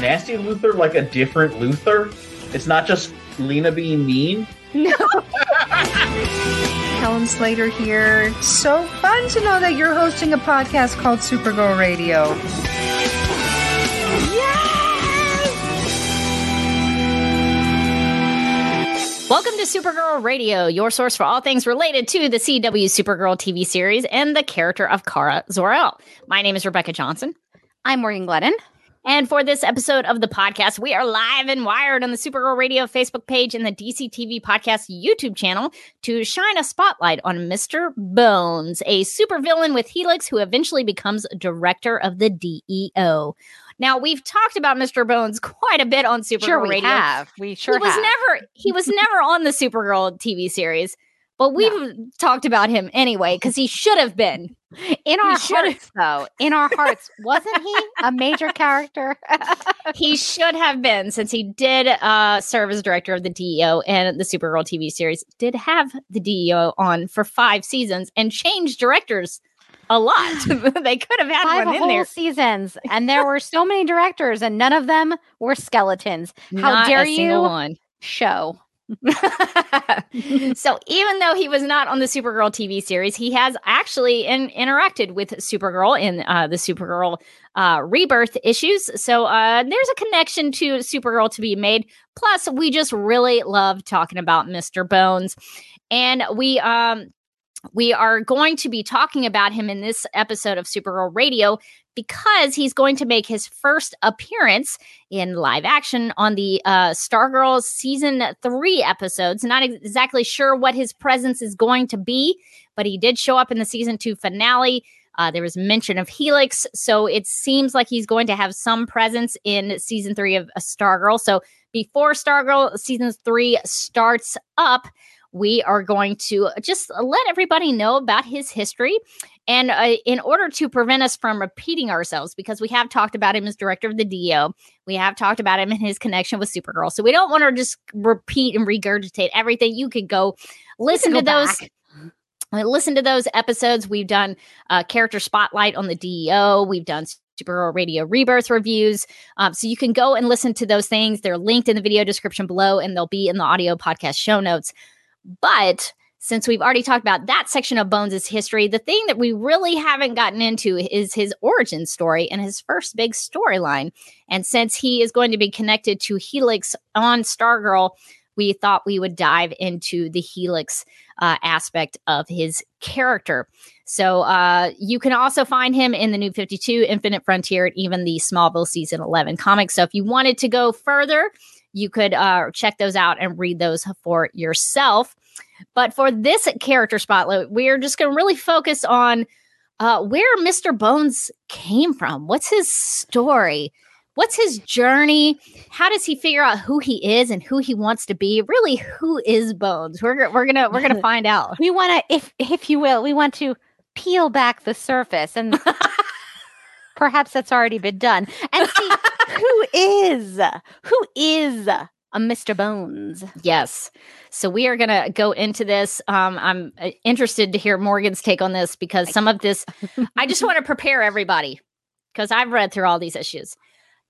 Nasty Luthor like a different Luthor? It's not just Lena being mean? No. Helen Slater here. So fun to know that you're hosting a podcast called Supergirl Radio. Welcome to Supergirl Radio, your source for all things related to the CW Supergirl TV series and the character of Kara Zor-El. My name is Rebecca Johnson. I'm Morgan Glennon. And for this episode of the podcast, we are live and wired on the Supergirl Radio Facebook page and the DC TV Podcast YouTube channel to shine a spotlight on Mr. Bones, a supervillain with Helix who eventually becomes director of the DEO. Now, we've talked about Mr. Bones quite a bit on Supergirl Sure, we Radio. have. We sure he was have. never he was never on the Supergirl TV series, but we've talked about him anyway because he should have been. in our he hearts, though. In our hearts, wasn't he a major character? he should have been since he did uh, serve as director of the DEO and the Supergirl TV series. Did have the DEO on for five seasons and changed directors a lot. they could have had Five one in whole there. seasons, and there were so many directors, and none of them were skeletons. How Not dare you one. show? so even though he was not on the Supergirl TV series, he has actually in, interacted with Supergirl in uh, the Supergirl uh, rebirth issues. So uh, there's a connection to Supergirl to be made. Plus, we just really love talking about Mr. Bones, and we um we are going to be talking about him in this episode of Supergirl Radio because he's going to make his first appearance in live action on the uh, Stargirl season three episodes. Not ex- exactly sure what his presence is going to be, but he did show up in the season two finale. Uh, there was mention of Helix, so it seems like he's going to have some presence in season three of uh, Stargirl. So before Stargirl season three starts up, we are going to just let everybody know about his history. And uh, in order to prevent us from repeating ourselves, because we have talked about him as director of the DEO, we have talked about him in his connection with Supergirl. So we don't want to just repeat and regurgitate everything. You could go listen go to those. back. Listen to those episodes. We've done uh, character spotlight on the DEO. We've done Supergirl Radio Rebirth reviews. Um, so you can go and listen to those things. They're linked in the video description below, and they'll be in the audio podcast show notes. But since we've already talked about that section of Bones' history, the thing that we really haven't gotten into is his origin story and his first big storyline. And since he is going to be connected to Helix on Stargirl, we thought we would dive into the Helix uh, aspect of his character. So uh, you can also find him in the New 52, Infinite Frontier, and even the Smallville Season 11 comics. So if you wanted to go further, you could uh, check those out and read those for yourself. But for this character spotlight, we're just going to really focus on uh, where Mr. Bones came from. What's his story? What's his journey? How does he figure out who he is and who he wants to be? Really, who is Bones? We're we're gonna we're gonna find out. We want to, if if you will, we want to peel back the surface, and perhaps that's already been done, and see who is who is a Mr. Bones. Yes. So we are going to go into this. Um, I'm uh, interested to hear Morgan's take on this because some of this, I just want to prepare everybody because I've read through all these issues.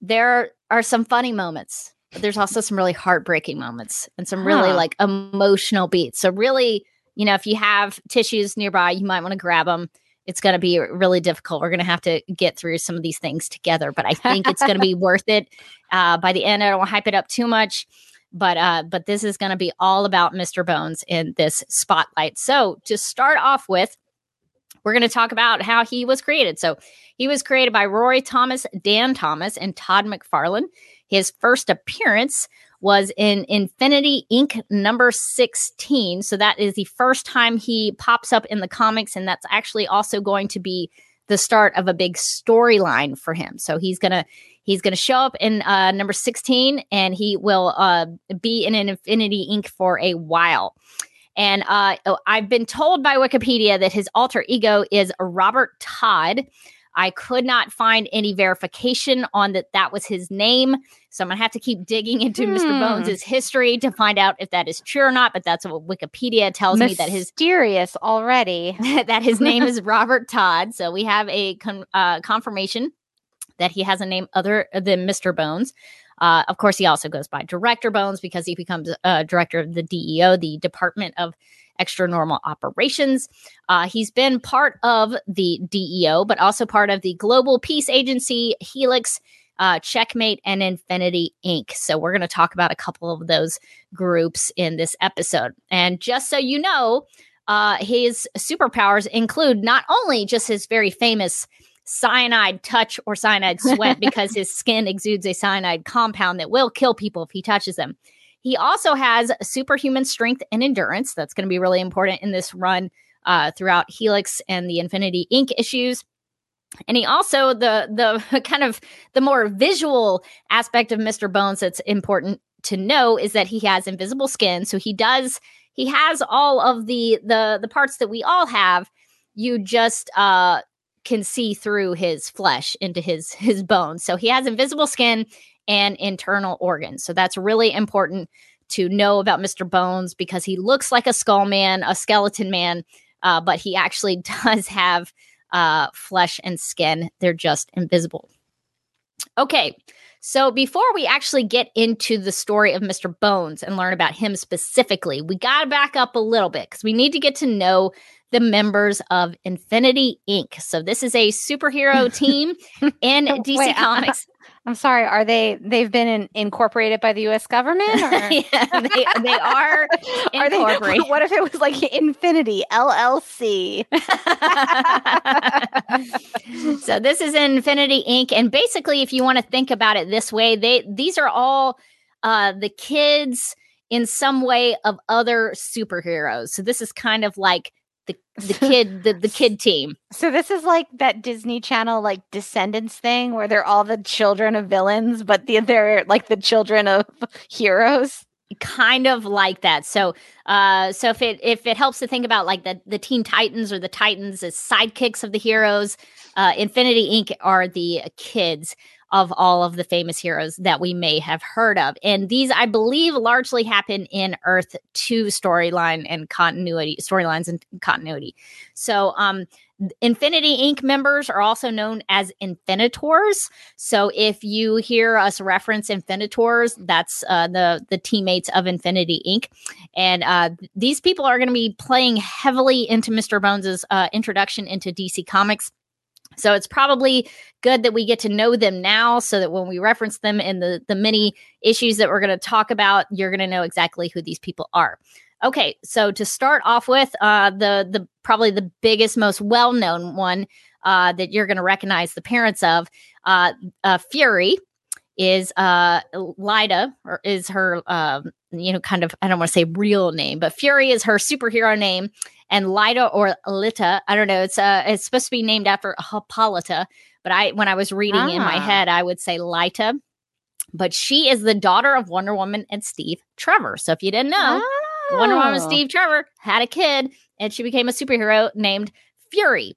There are some funny moments, but there's also some really heartbreaking moments and some really Huh. like emotional beats. So, really, you know, if you have tissues nearby, you might want to grab them. It's going to be really difficult. We're going to have to get through some of these things together, but I think it's going to be worth it. Uh, by the end, I don't want to hype it up too much but uh but this is going to be all about Mr. Bones in this spotlight. So, to start off with, we're going to talk about how he was created. So, he was created by Roy Thomas, Dann Thomas, and Todd McFarlane. His first appearance was in Infinity Inc. number 16. So that is the first time he pops up in the comics, and that's actually also going to be the start of a big storyline for him. So he's gonna he's gonna show up in uh, number 16, and he will uh, be in an Infinity Inc. for a while. And uh, oh, I've been told by Wikipedia that his alter ego is Robert Todd. I could not find any verification on that that was his name. So I'm going to have to keep digging into Hmm. Mr. Bones' history to find out if that is true or not. But that's what Wikipedia tells me that his mysterious already. that his name is Robert Todd. So we have a con- uh, confirmation that he has a name other than Mr. Bones. Uh, of course, he also goes by Director Bones because he becomes uh, director of the DEO, the Department of Extra Normal Operations. Uh, he's been part of the DEO, but also part of the Global Peace Agency, Helix, uh, Checkmate, and Infinity Inc. So we're going to talk about a couple of those groups in this episode. And just so you know, uh, his superpowers include not only just his very famous cyanide touch or cyanide sweat because his skin exudes a cyanide compound that will kill people if he touches them. He also has superhuman strength and endurance. That's going to be really important in this run uh, throughout Helix and the Infinity Inc. issues. And he also the the kind of the more visual aspect of Mr. Bones that's important to know is that he has invisible skin. So he does he has all of the the the parts that we all have. You just uh can see through his flesh into his his bones. So he has invisible skin and internal organs. So that's really important to know about Mr. Bones because he looks like a skull man, a skeleton man, uh, but he actually does have uh, flesh and skin. They're just invisible. Okay, so before we actually get into the story of Mr. Bones and learn about him specifically, we got to back up a little bit because we need to get to know the members of Infinity Inc. So this is a superhero team in DC Wait, Comics. I'm sorry. Are they? They've been in, incorporated by the U.S. government. Or? yeah, they, they are Are they? What if it was like Infinity LLC? so this is Infinity Inc. And basically, if you want to think about it this way, they these are all uh, the kids in some way of other superheroes. So this is kind of like the kid the, the kid team. So this is like that Disney Channel like Descendants thing where they're all the children of villains, but the, they're like the children of heroes. kind of like that. So, uh, so if it if it helps to think about like the the Teen Titans or the Titans as sidekicks of the heroes, uh, Infinity Inc. are the kids of all of the famous heroes that we may have heard of, and these I believe largely happen in Earth Two storyline and continuity storylines and continuity. So, um. Infinity Inc. members are also known as Infinitors. So if you hear us reference Infinitors, that's uh, the the teammates of Infinity Inc. And uh, these people are going to be playing heavily into Mr. Bones's uh, introduction into DC Comics. So it's probably good that we get to know them now, so that when we reference them in the the many issues that we're going to talk about, you're going to know exactly who these people are. Okay, so to start off with, uh, the the probably the biggest, most well known one uh, that you're going to recognize the parents of, uh, uh, Fury is uh Lida or is her um you know kind of I don't want to say real name but Fury is her superhero name and Lida or Lita I don't know it's uh it's supposed to be named after Hippolyta but I when I was reading in my Ah. head I would say Lita but she is the daughter of Wonder Woman and Steve Trevor so if you didn't know Wonder Woman Oh. Steve Trevor had a kid and she became a superhero named Fury.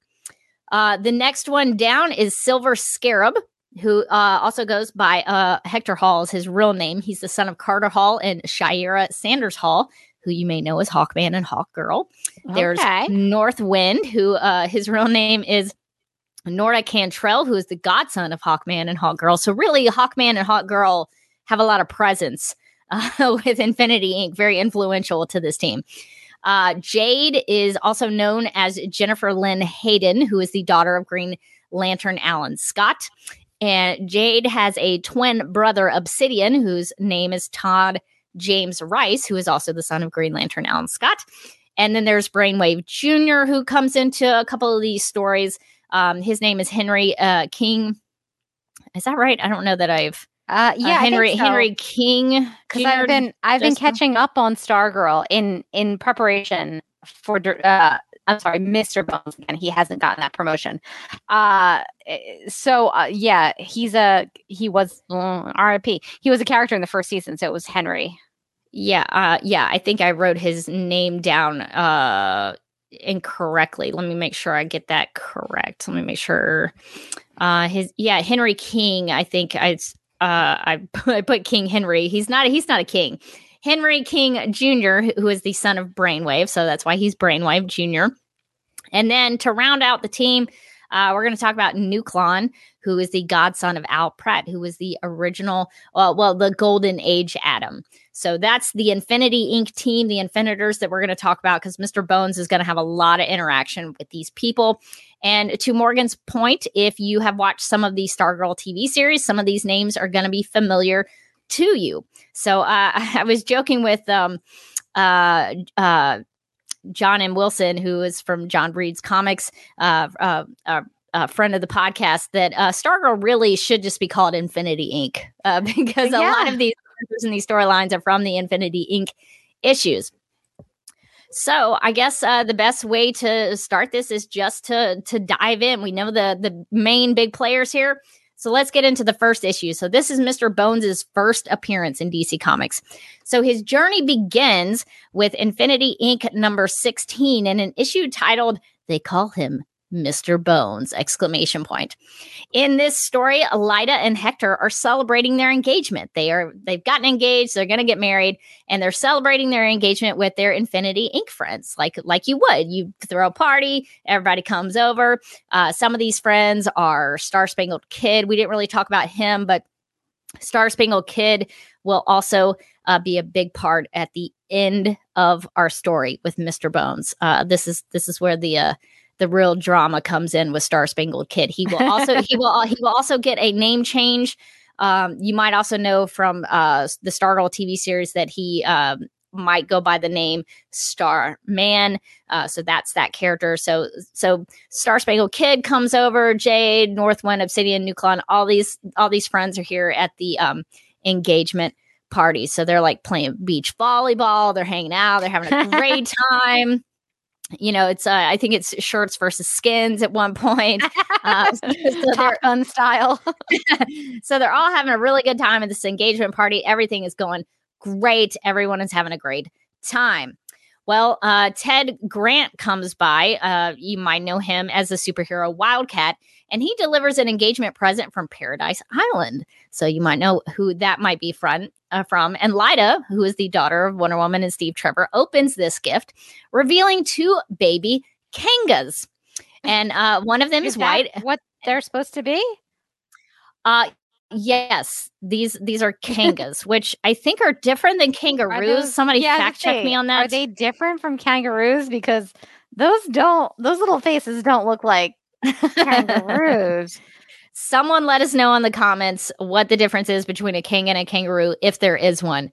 Uh, the next one down is Silver Scarab, who uh, also goes by uh, Hector Hall is his real name. He's the son of Carter Hall and Shiera Sanders Hall, who you may know as Hawkman and Hawkgirl. There's Okay. North Wind, who uh, his real name is Norda Cantrell, who is the godson of Hawkman and Hawkgirl. So really, Hawkman and Hawkgirl have a lot of presence uh, with Infinity Inc. Very influential to this team. Uh, Jade is also known as Jennifer Lynn Hayden, who is the daughter of Green Lantern Alan Scott. And Jade has a twin brother, Obsidian, whose name is Todd James Rice, who is also the son of Green Lantern Alan Scott. And then there's Brainwave Jr., who comes into a couple of these stories. Um, his name is Henry uh, King. Is that right? I don't know that I've Uh, yeah, Uh, Henry so. Henry King. because I've been I've been catching up on Stargirl in in preparation for uh I'm sorry, Mr. Bones again. He hasn't gotten that promotion. Uh so uh, yeah, he's a he was uh, RIP. He was a character in the first season, so it was Henry. Yeah, uh, yeah. I think I wrote his name down uh, incorrectly. Let me make sure I get that correct. Let me make sure. Uh, his yeah, Henry King. I think I uh, I I put King Henry. He's not. He's not a king. Henry King Jr., who is the son of Brainwave, so that's why he's Brainwave Jr. And then to round out the team, uh, we're going to talk about Nuklon, who is the godson of Al Pratt, who was the original, uh, well, the Golden Age Atom. So that's the Infinity Inc. team, the Infinitors that we're going to talk about because Mr. Bones is going to have a lot of interaction with these people. And to Morgan's point, if you have watched some of the Stargirl TV series, some of these names are going to be familiar to you. So uh, I was joking with um, uh, uh, John M. Wilson, who is from John Reed's comics, uh, uh, uh, friend of the podcast, that uh, Stargirl really should just be called Infinity Inc. Uh, because a lot of these characters in these storylines are from the Infinity Inc. issues. So I guess uh, the best way to start this is just to to dive in. We know the the main big players here. So let's get into the first issue. So this is Mr. Bones' first appearance in DC Comics. So his journey begins with Infinity Inc. number 16 in an issue titled They Call Him Mr. Bones exclamation point. In this story, Elida and Hector are celebrating their engagement. They are they've gotten engaged, they're going to get married and they're celebrating their engagement with their Infinity Inc. friends. Like like you would. You throw a party, everybody comes over. Uh, some of these friends are Star Spangled Kid. We didn't really talk about him, but Star Spangled Kid will also uh, be a big part at the end of our story with Mr. Bones. Uh, this is this is where the uh, the real drama comes in with Star Spangled Kid. He will also he will he will also get a name change. Um, you might also know from uh, the Stargirl TV series that he um, might go by the name Star Man. Uh, so that's that character. So so Star Spangled Kid comes over. Jade, Northwind, Obsidian, Nuklon, all these all these friends are here at the um, engagement party. So they're like playing beach volleyball. They're hanging out. They're having a great time. You know, it's uh, I think it's shirts versus skins at one point. So Top Gun style. so they're all having a really good time at this engagement party. Everything is going great. Everyone is having a great time. Well, uh, Ted Grant comes by. Uh, you might know him as the superhero Wildcat, and he delivers an engagement present from Paradise Island. So you might know who that might be from. Uh, from and Lyda, who is the daughter of Wonder Woman and Steve Trevor, opens this gift, revealing two baby Kangas, and uh, one of them is, that white. What they're supposed to be? Uh yes, these these are kangas, which I think are different than kangaroos. those- Somebody yeah, fact check me on that. Are they different from kangaroos? Because those don't those little faces don't look like kangaroos. Someone let us know in the comments what the difference is between a kanga and a kangaroo, if there is one.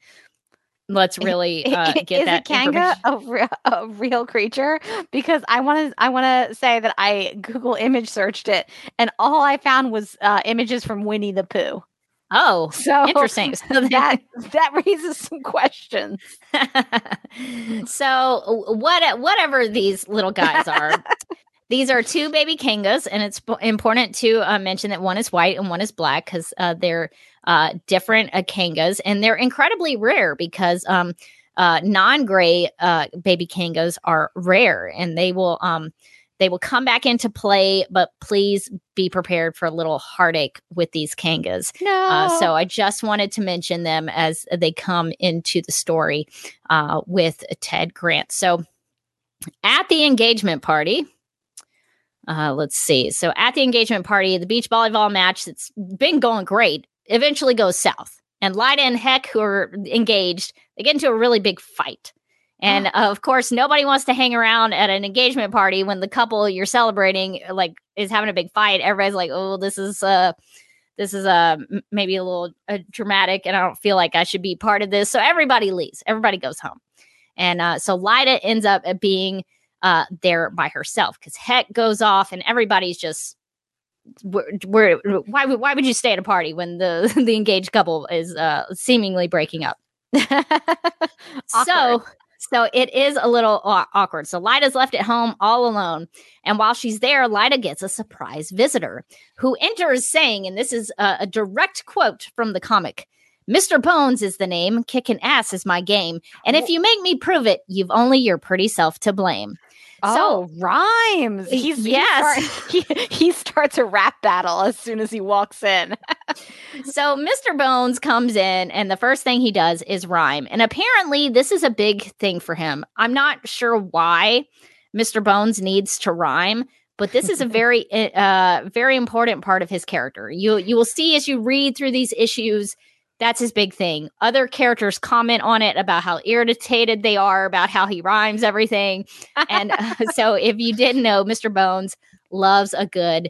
Let's really uh, get is that a kanga a, re- a real creature? Because I want to I want to say that I Google image searched it, and all I found was uh, images from Winnie the Pooh. Oh, So interesting. So that that raises some questions. so what whatever these little guys are these are two baby kangas and it's important to uh, mention that one is white and one is black because uh, they're uh, different uh, kangas and they're incredibly rare because um, uh, non-gray uh, baby kangas are rare and they will um, they will come back into play but please be prepared for a little heartache with these kangas No. uh, so I just wanted to mention them as they come into the story uh, with Ted Grant. So at the engagement party, uh, let's see. So at the engagement party, the beach volleyball match that's been going great eventually goes south. And Lyda and Heck, who are engaged, they get into a really big fight. And of course, nobody wants to hang around at an engagement party when the couple you're celebrating like is having a big fight. Everybody's like, "Oh, this is uh this is uh, maybe a little uh, dramatic and I don't feel like I should be part of this. So everybody leaves. Everybody goes home. And uh, so Lyda ends up uh, being uh, there by herself because Heck goes off and everybody's just where, why would why would you stay at a party when the the engaged couple is uh seemingly breaking up? so so it is a little aw- awkward. So Lyda's left at home all alone. And while she's there, Lyda gets a surprise visitor who enters saying, and this is a, a direct quote from the comic Mr. Bones is the name, kicking ass is my game. And if you make me prove it, you've only your pretty self to blame. Oh, rhymes. He's yes. He, start- he, he starts a rap battle as soon as he walks in. So Mr. Bones comes in, and the first thing he does is rhyme. And apparently, this is a big thing for him. I'm not sure why Mr. Bones needs to rhyme, but this is a very, uh, very important part of his character. You you will see as you read through these issues. That's his big thing. Other characters comment on it about how irritated they are about how he rhymes everything. And uh, so, if you didn't know, Mr. Bones loves a good,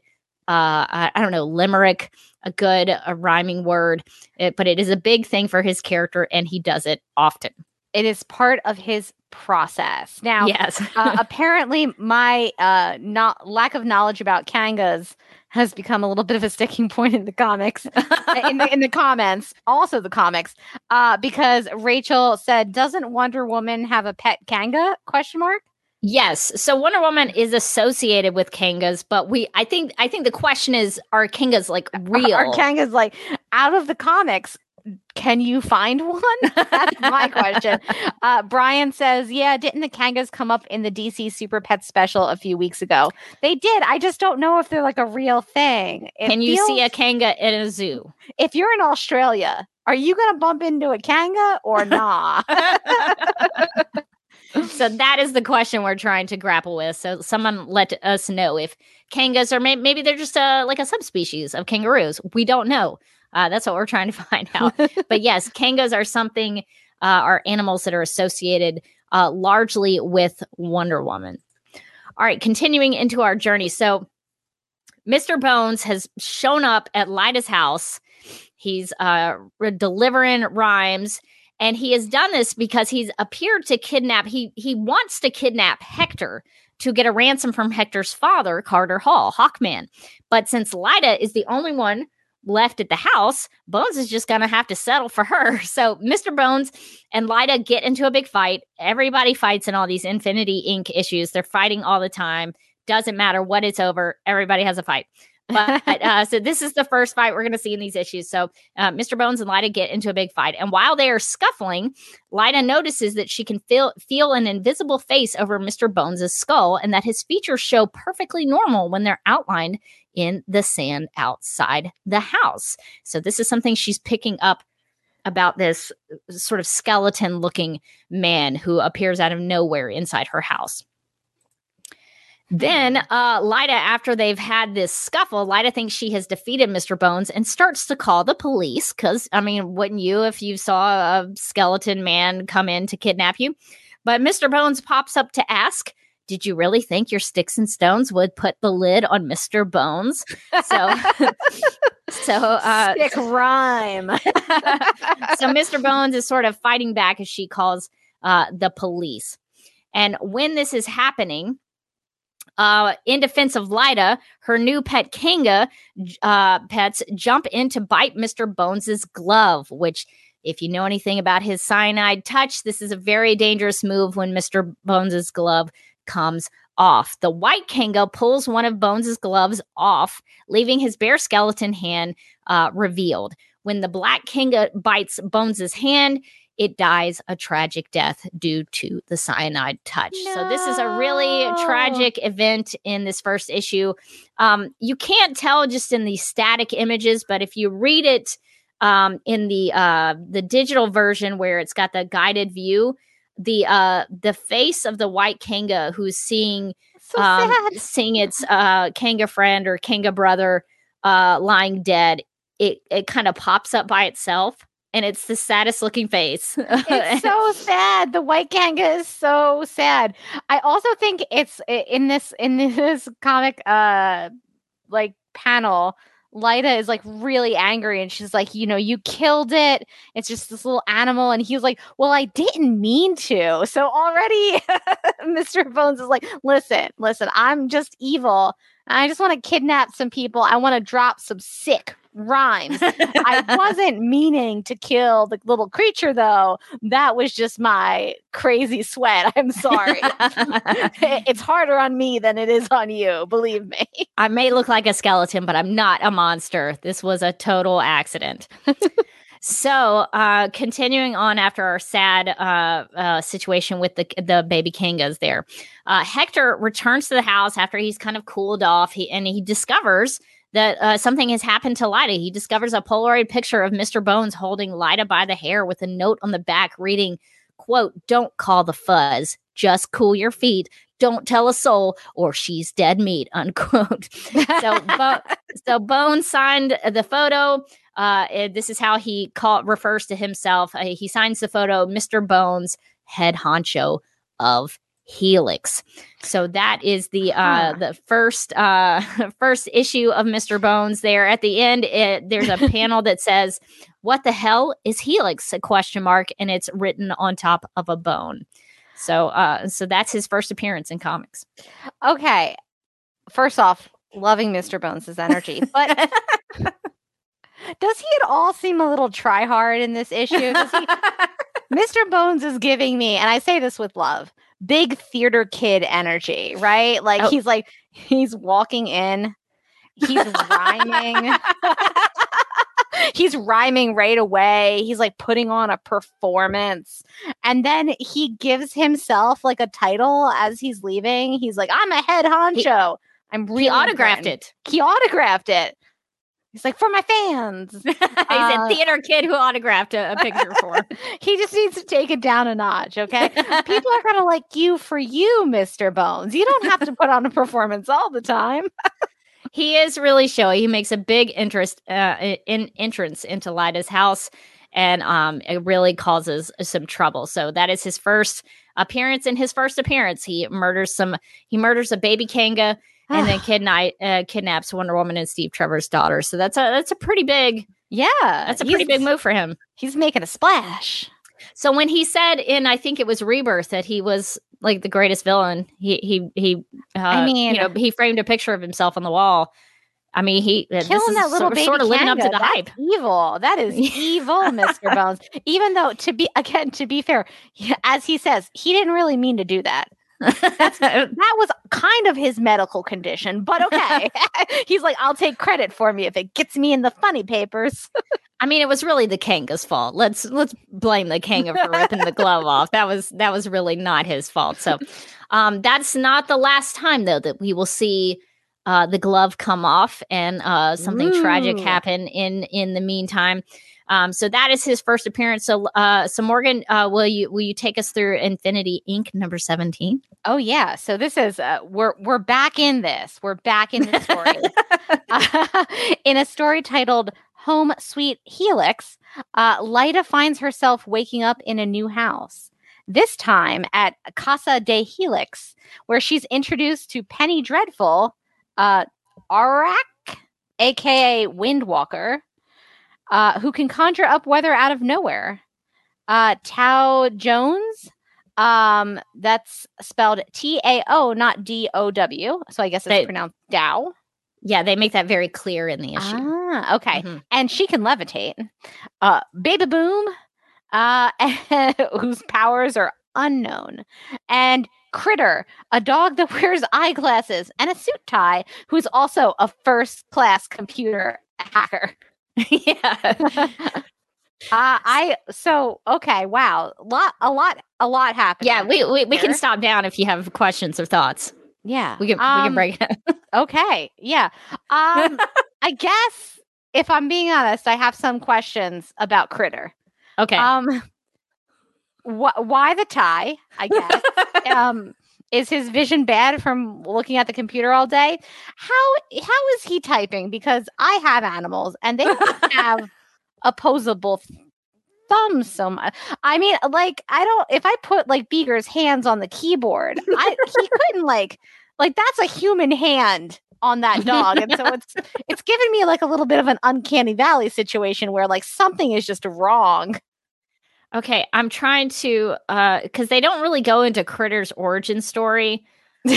uh, I, I don't know, limerick, a good a rhyming word, it, but it is a big thing for his character, and he does it often. It is part of his process. Now, yes, uh, apparently, my uh, not lack of knowledge about kangas has become a little bit of a sticking point in the comics, in, the, in the comments, also the comics, uh, because Rachel said, "Doesn't Wonder Woman have a pet kanga?" Question mark. yes. So Wonder Woman is associated with Kangas, but we, I think, I think the question is, are Kangas like real? Are kangas like out of the comics? Can you find one? That's my question. Uh, Brian says, "Yeah, didn't the kangas come up in the DC Super Pet special a few weeks ago? They did. I just don't know if they're like a real thing. It Can you see a feels- Kanga in a zoo? if you're in Australia, are you going to bump into a kanga or not? so that is the question we're trying to grapple with. So someone let us know if kangas are may- maybe they're just a like a subspecies of kangaroos. We don't know. Uh, that's what we're trying to find out. but yes, kangas are something uh, are animals that are associated uh, largely with Wonder Woman. All right, continuing into our journey. So Mr. Bones has shown up at Lyda's house. He's uh, re- delivering rhymes and he has done this because he's appeared to kidnap he he wants to kidnap Hector to get a ransom from Hector's father, Carter Hall, Hawkman. But since Lyda is the only one left at the house, Bones is just going to have to settle for her. So Mr. Bones and Lyda get into a big fight. Everybody fights in all these Infinity Inc. issues. They're fighting all the time. Doesn't matter what it's over. Everybody has a fight. But uh, so this is the first fight we're going to see in these issues. So uh, Mr. Bones and Lyda get into a big fight, and while they are scuffling, Lyda notices that she can feel feel an invisible face over Mr. Bones' skull, and that his features show perfectly normal when they're outlined in the sand outside the house. So this is something she's picking up about this sort of skeleton looking man who appears out of nowhere inside her house. Then, uh, Lyda, after they've had this scuffle, Lyda thinks she has defeated Mr. Bones and starts to call the police. Because, I mean, wouldn't you if you saw a skeleton man come in to kidnap you? But Mr. Bones pops up to ask, Did you really think your sticks and stones would put the lid on Mr. Bones? So, so, uh, Stick rhyme. so Mr. Bones is sort of fighting back as she calls uh, the police. And when this is happening, uh, in defense of Lyda, her new pet Kanga uh, pets jump in to bite Mr. Bones's glove, which, if you know anything about his cyanide touch, this is a very dangerous move when Mr. Bones's glove comes off. The white Kanga pulls one of Bones's gloves off, leaving his bare skeleton hand uh, revealed. When the black Kanga bites Bones's hand, it dies a tragic death due to the cyanide touch. So this is a really tragic event in this first issue. Um, you can't tell just in the static images, but if you read it um, in the uh, the digital version where it's got the guided view, the uh, the face of the white Kanga who's seeing so um, seeing its uh, Kanga friend or Kanga brother uh, lying dead, it it kind of pops up by itself, and it's the saddest looking face. It's so sad. The white kanga is so sad. I also think it's in this in this comic uh like panel Lyda is like really angry and she's like, you know, you killed it. It's just this little animal. And he was like, well, I didn't mean to. So already Mr. Bones is like, listen, listen, I'm just evil. I just want to kidnap some people. I want to drop some sick rhymes. I wasn't meaning to kill the little creature, though. That was just my crazy sweat. I'm sorry. it's harder on me than it is on you, believe me. I may look like a skeleton, but I'm not a monster. This was a total accident. So, uh, continuing on after our sad uh, uh, situation with the the baby Kangas there, uh, Hector returns to the house after he's kind of cooled off. He and he discovers that uh, something has happened to Lyda. He discovers a Polaroid picture of Mr. Bones holding Lyda by the hair with a note on the back reading, quote, don't call the fuzz, just cool your feet. Don't tell a soul or she's dead meat, unquote. so, Bo- so Bones signed the photo. Uh, this is how he call, refers to himself. Uh, he signs the photo, Mr. Bones, head honcho of Helix. So that is the uh the first uh first issue of Mr. Bones there. At the end, it, there's a panel that says, "What the hell is Helix?" a question mark and it's written on top of a bone. So uh so that's his first appearance in comics. Okay. First off, loving Mr. Bones' energy, but does he at all seem a little try hard in this issue? He, Mr. Bones is giving me, and I say this with love, big theater kid energy, right? Like Oh. he's like, he's walking in, he's rhyming. he's rhyming right away. He's like putting on a performance. And then he gives himself like a title as he's leaving. He's like, I'm a head honcho. I'm really he autographed important." it. He autographed it. He's like, for my fans. He's Uh, a theater kid who autographed a, a picture for. he just needs to take it down a notch, okay? People are gonna like you for you, Mr. Bones. You don't have to put on a performance all the time. he is really showy. He makes a big interest uh, in entrance into Lyda's house, and um, it really causes some trouble. So that is his first appearance. In his first appearance, he murders some. He murders a baby Kanga, and then kidna- uh, kidnaps Wonder Woman and Steve Trevor's daughter. So that's a that's a pretty big Yeah, that's a pretty big move for him. He's making a splash. So when he said in I think it was Rebirth that he was like the greatest villain, he he he uh, I mean- you know he framed a picture of himself on the wall. I mean he this Killing is that little sort, baby sort of living up to the hype. Evil. That is evil, Mr. Bones. Even though, to be again, to be fair, as he says, he didn't really mean to do that. That was kind of his medical condition, but okay. He's like, I'll take credit for me if it gets me in the funny papers. I mean, it was really the Kanga's fault. Let's let's blame the Kanga for ripping the glove off. That was that was really not his fault. So, um, that's not the last time though that we will see uh, the glove come off and uh, something tragic happen in in the meantime. Um, so that is his first appearance. So, uh, so Morgan, uh, will you will you take us through Infinity Inc. number seventeen? Oh yeah, so this is uh, we're we're back in this. We're back in the story. in a story titled Home Sweet Helix, uh, Lyda finds herself waking up in a new house. This time at Casa de Helix, where she's introduced to Penny Dreadful, uh, Arak, aka Windwalker, uh, who can conjure up weather out of nowhere. Uh, Tao Jones, um, that's spelled T A O, not D O W. So I guess it's They- pronounced Dow. Yeah, they make that very clear in the issue. Ah, okay. Mhm. And she can levitate. Uh, Baby Boom, uh, whose powers are unknown, and Kritter, a dog that wears eyeglasses and a suit tie, who's also a first class computer hacker. yeah. uh, I so okay. Wow, lot a lot a lot happened. Yeah, we we, we can stop down if you have questions or thoughts. Yeah, We can we Um, can break it. Okay. Yeah. Um I guess if I'm being honest, I have some questions about Kritter. Okay. Um wh- why the tie, I guess. um is his vision bad from looking at the computer all day? How how is he typing because I have animals and they have opposable thumbs so much. I mean, like I don't if I put like Beaker's hands on the keyboard, I he couldn't like like that's a human hand on that dog. and so it's it's given me like a little bit of an uncanny valley situation where like something is just wrong. Okay, I'm trying to uh because they don't really go into Kritter's origin story.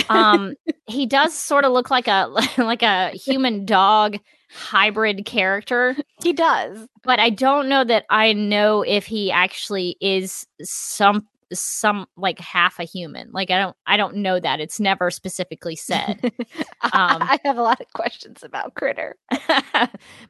Um he does sort of look like a like a human dog hybrid character, He does. but I don't know that I know if he actually is some some like half a human. Like I don't I don't know that. It's never specifically said. Um, I have a lot of questions about Kritter.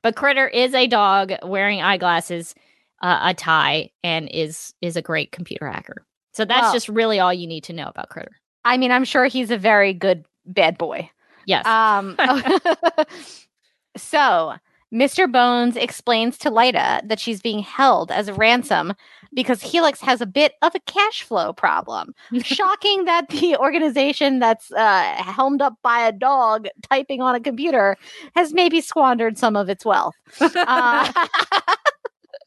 but Kritter is a dog wearing eyeglasses, uh, a tie, and is is a great computer hacker. So that's Well- just really all you need to know about Kritter. I mean, I'm sure he's a very good bad boy. Yes. Um, so Mr. Bones explains to Lyda that she's being held as a ransom because Helix has a bit of a cash flow problem. Shocking that the organization that's uh, helmed up by a dog typing on a computer has maybe squandered some of its wealth. Uh,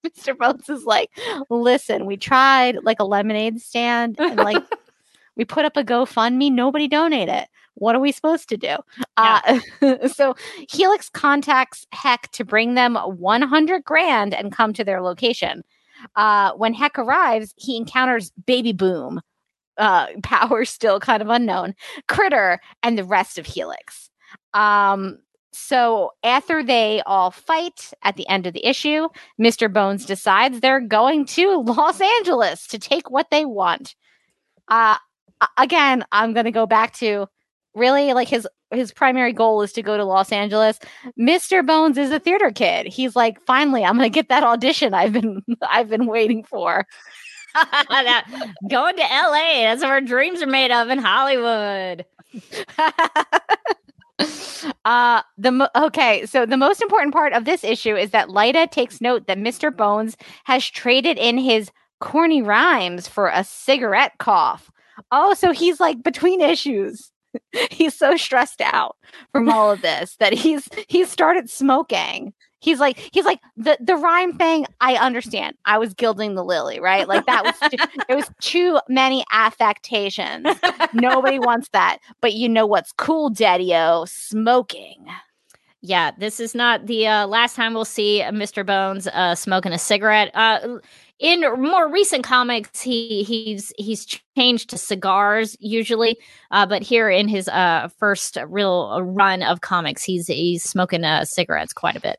Mr. Bones is like, listen, we tried like a lemonade stand and like we put up a GoFundMe, nobody donated. What are we supposed to do? Uh, so Helix contacts Heck to bring them 100 grand and come to their location. Uh, when Heck arrives, he encounters Baby Boom, uh, power still kind of unknown, Kritter, and the rest of Helix. Um, so after they all fight at the end of the issue, Mr. Bones decides they're going to Los Angeles to take what they want. Uh, again, I'm going to go back to really like his his primary goal is to go to Los Angeles. Mr. Bones is a theater kid. He's like, finally, I'm going to get that audition I've been I've been waiting for. That- going to LA. That's what our dreams are made of in Hollywood. Uh the mo- okay so the most important part of this issue is that Lyda takes note that Mr. Bones has traded in his corny rhymes for a cigarette cough. Oh, so he's like between issues. he's so stressed out from all of this that he's he's started smoking. He's like he's like the the rhyme thing. I understand. I was gilding the lily, right? Like that was too, it was too many affectations. Nobody wants that. But you know what's cool, Daddy-O? Smoking. Yeah, this is not the uh, last time we'll see uh, Mr. Bones uh, smoking a cigarette. Uh, in more recent comics, he he's he's changed to cigars usually, uh, but here in his uh, first real run of comics, he's he's smoking uh, cigarettes quite a bit.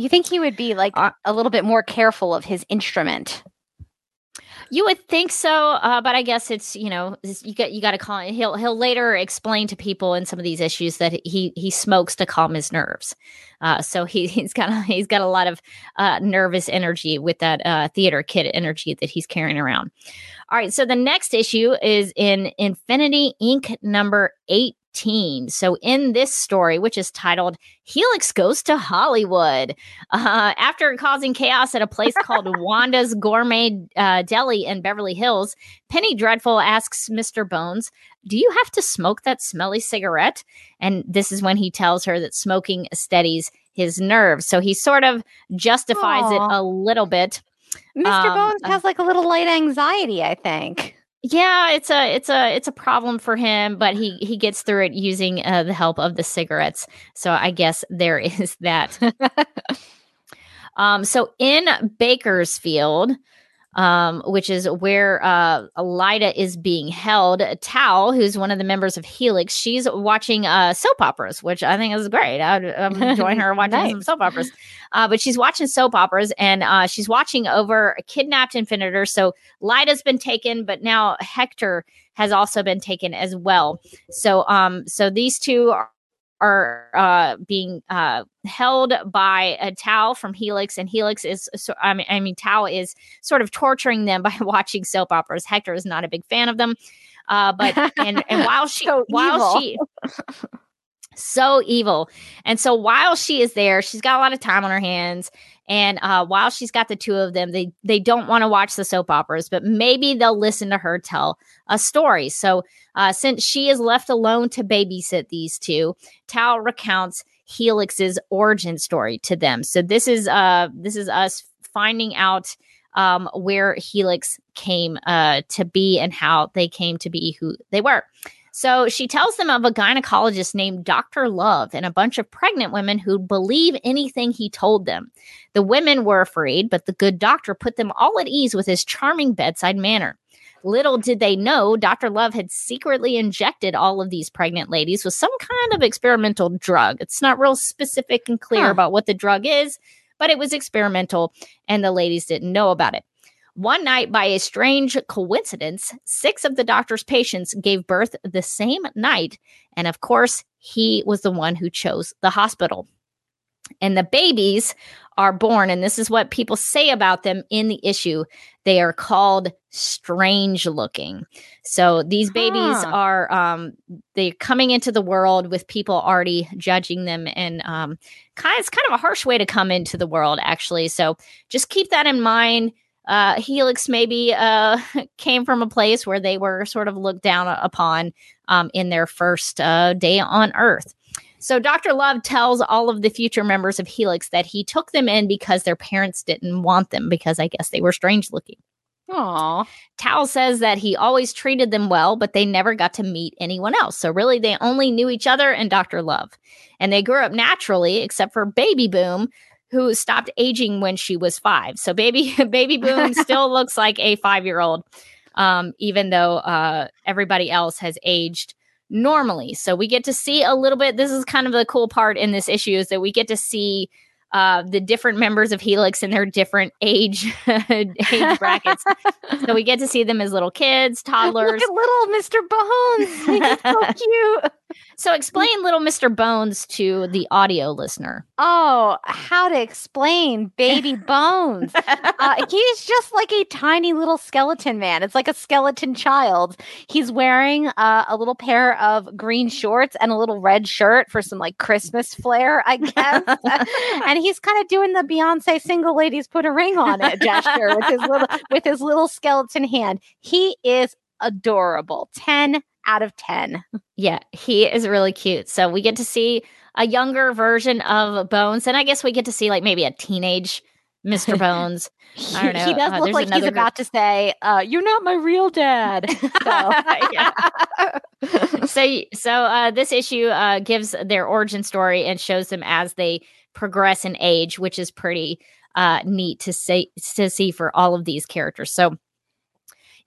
You think he would be like Uh, a little bit more careful of his instrument? You would think so, uh, but I guess it's you know you got you got to call. He'll he'll later explain to people in some of these issues that he he smokes to calm his nerves. Uh, so he he's got a, he's got a lot of uh, nervous energy with that uh, theater kid energy that he's carrying around. All right, so the next issue is in Infinity Inc. number So in this story, which is titled "Helix Goes to Hollywood," uh, after causing chaos at a place called Wanda's Gourmet uh, Deli in Beverly Hills, Penny Dreadful asks Mr. Bones, Do you have to smoke that smelly cigarette? And this is when he tells her that smoking steadies his nerves. So he sort of justifies it a little bit. Mr. Um, Bones uh, has like a little light anxiety, I think. Yeah, it's a it's a it's a problem for him, but he he gets through it using uh, the help of the cigarettes. So I guess there is that. um, so in Bakersfield, um, which is where uh, Lyda is being held, Tao, who's one of the members of Helix, she's watching uh, soap operas, which I think is great. I'd um, join her watching some soap operas. Uh, but she's watching soap operas and uh, she's watching over a kidnapped Infinitor. So Lyda's been taken, but now Hector has also been taken as well. So um, so these two are are uh, being uh, held by a Tao from Helix, and Helix is so, I mean I mean Tao is sort of torturing them by watching soap operas. Hector is not a big fan of them, uh, but and and while she So while evil. she so evil, and so while she is there, she's got a lot of time on her hands. And uh, while she's got the two of them, they they don't want to watch the soap operas, but maybe they'll listen to her tell a story. So uh, since she is left alone to babysit these two, Tao recounts Helix's origin story to them. So this is uh this is us finding out um where Helix came uh to be and how they came to be who they were. So she tells them of a gynecologist named Dr. Love and a bunch of pregnant women who'd believe anything he told them. The women were afraid, but the good doctor put them all at ease with his charming bedside manner. Little did they know, Dr. Love had secretly injected all of these pregnant ladies with some kind of experimental drug. It's not real specific and clear Huh. about what the drug is, but it was experimental, and the ladies didn't know about it. One night, by a strange coincidence, six of the doctor's patients gave birth the same night. And of course, he was the one who chose the hospital. And the babies are born, and this is what people say about them in the issue. They are called strange looking. So these babies Huh. are um they're coming into the world with people already judging them and um kind it's kind of a harsh way to come into the world actually. So just keep that in mind uh, Helix maybe uh, came from a place where they were sort of looked down upon um, in their first uh, day on Earth. So Dr. Love tells all of the future members of Helix that he took them in because their parents didn't want them because I guess they were strange looking. Aw. Tao says that he always treated them well, but they never got to meet anyone else. So really, they only knew each other and Dr. Love. And they grew up naturally, except for Baby Boom, who stopped aging when she was five. So baby Baby Boom still looks like a five year old, um, even though uh, everybody else has aged normally. So we get to see a little bit. This is kind of the cool part in this issue is that we get to see uh, the different members of Helix and their different age age brackets. so we get to see them as little kids, toddlers. Look at little Mr. Bones. He's so cute. So explain little Mr. Bones to the audio listener. Oh, how to explain baby bones? uh, he's just like a tiny little skeleton man. It's like a skeleton child. He's wearing uh, a little pair of green shorts and a little red shirt for some like Christmas flair, I guess. and he's kind of doing the Beyonce single ladies put a ring on it gesture with his little with his little skeleton hand. He is adorable. 10 out of 10. Yeah, he is really cute. So we get to see a younger version of Bones, and I guess we get to see like maybe a teenage Mr. Bones. He, I don't know. he does Uh, look like he's group- about to say, uh, "You're not my real dad." So, Yeah. so so uh, this issue uh, gives their origin story and shows them as they progress in age, which is pretty uh, neat to see to see for all of these characters. So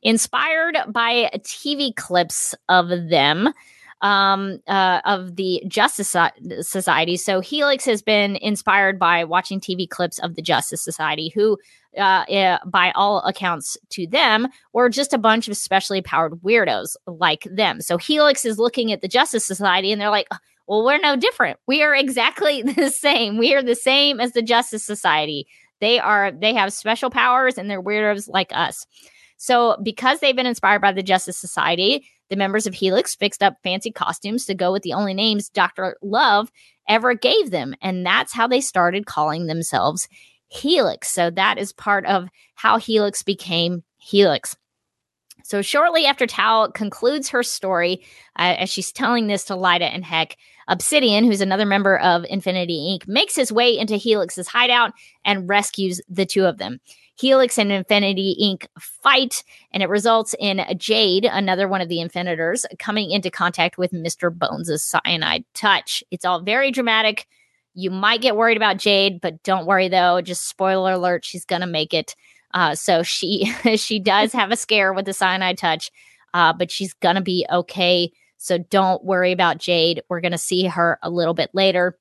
inspired by TV clips of them. Um, uh, of the Justice Society. So Helix has been inspired by watching TV clips of the Justice Society, who, uh, uh, by all accounts to them, were just a bunch of specially powered weirdos like them. So Helix is looking at the Justice Society and they're like, well, we're no different. We are exactly the same. We are the same as the Justice Society. They are, they have special powers and they're weirdos like us. So, because they've been inspired by the Justice Society, the members of Helix fixed up fancy costumes to go with the only names Dr. Love ever gave them. And that's how they started calling themselves Helix. So, that is part of how Helix became Helix. So shortly after Tao concludes her story, uh, as she's telling this to Lyta and Heck, Obsidian, who's another member of Infinity Inc., makes his way into Helix's hideout and rescues the two of them. Helix and Infinity Inc. fight, and it results in Jade, another one of the Infinitors, coming into contact with Mr. Bones' cyanide touch. It's all very dramatic. You might get worried about Jade, but don't worry though. Just spoiler alert, she's gonna make it. Uh, so she she does have a scare with the cyanide touch, uh, but she's gonna be okay. So don't worry about Jade. We're gonna see her a little bit later.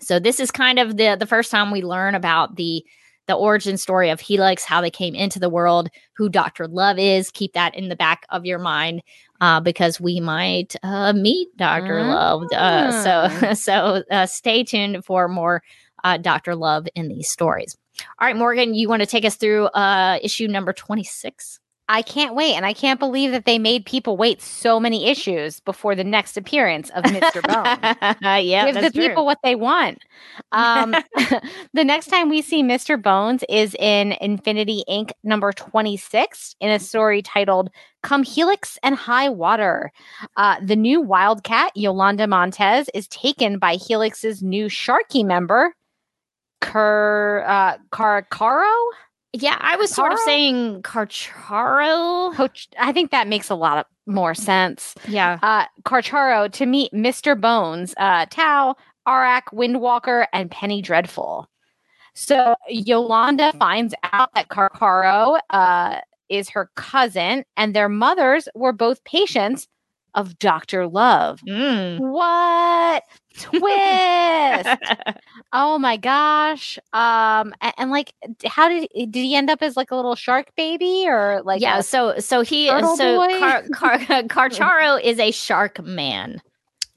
So this is kind of the the first time we learn about the the origin story of Helix, how they came into the world, who Doctor Love is. Keep that in the back of your mind uh, because we might uh, meet Doctor Love. Uh, so so uh, stay tuned for more uh, Doctor Love in these stories. All right, Morgan, you want to take us through uh, issue number 26? I can't wait, and I can't believe that they made people wait so many issues before the next appearance of Mr. Bone. yeah, Give the true. people what they want. Um, the next time we see Mr. Bones is in Infinity Inc. number 26 in a story titled Come Helix and High Water. Uh, the new Wildcat, Yolanda Montez, is taken by Helix's new Sharky member, Car uh, Carcaro. Yeah, I was sort of saying Carcharo. Coach, I think that makes a lot of more sense. Yeah. Uh, Carcharo to meet Mr. Bones, uh, Tao, Arak, Windwalker, and Penny Dreadful. So Yolanda finds out that Carcharo uh, is her cousin, and their mothers were both patients of Dr. Love. Mm. What twist? oh my gosh! Um, and, and like, how did did he end up as like a little shark baby or like? yeah, so so he so boy? Car, Car, Carcharo is a shark man,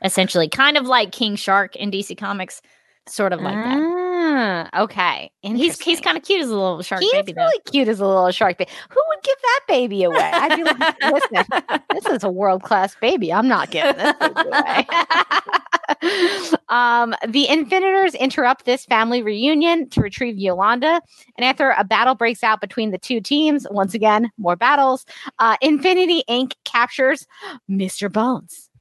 essentially, kind of like King Shark in DC Comics, sort of like that. Ah, okay. He's he's kind of cute as a little shark He's baby, though. really cute as a little shark baby. Who would give that baby away? I'd be like, listen, this is a world class baby. I'm not giving this baby away. um, the Infinitors interrupt this family reunion to retrieve Yolanda, and after a battle breaks out between the two teams, once again, more battles. Uh, Infinity Inc. captures Mr. Bones.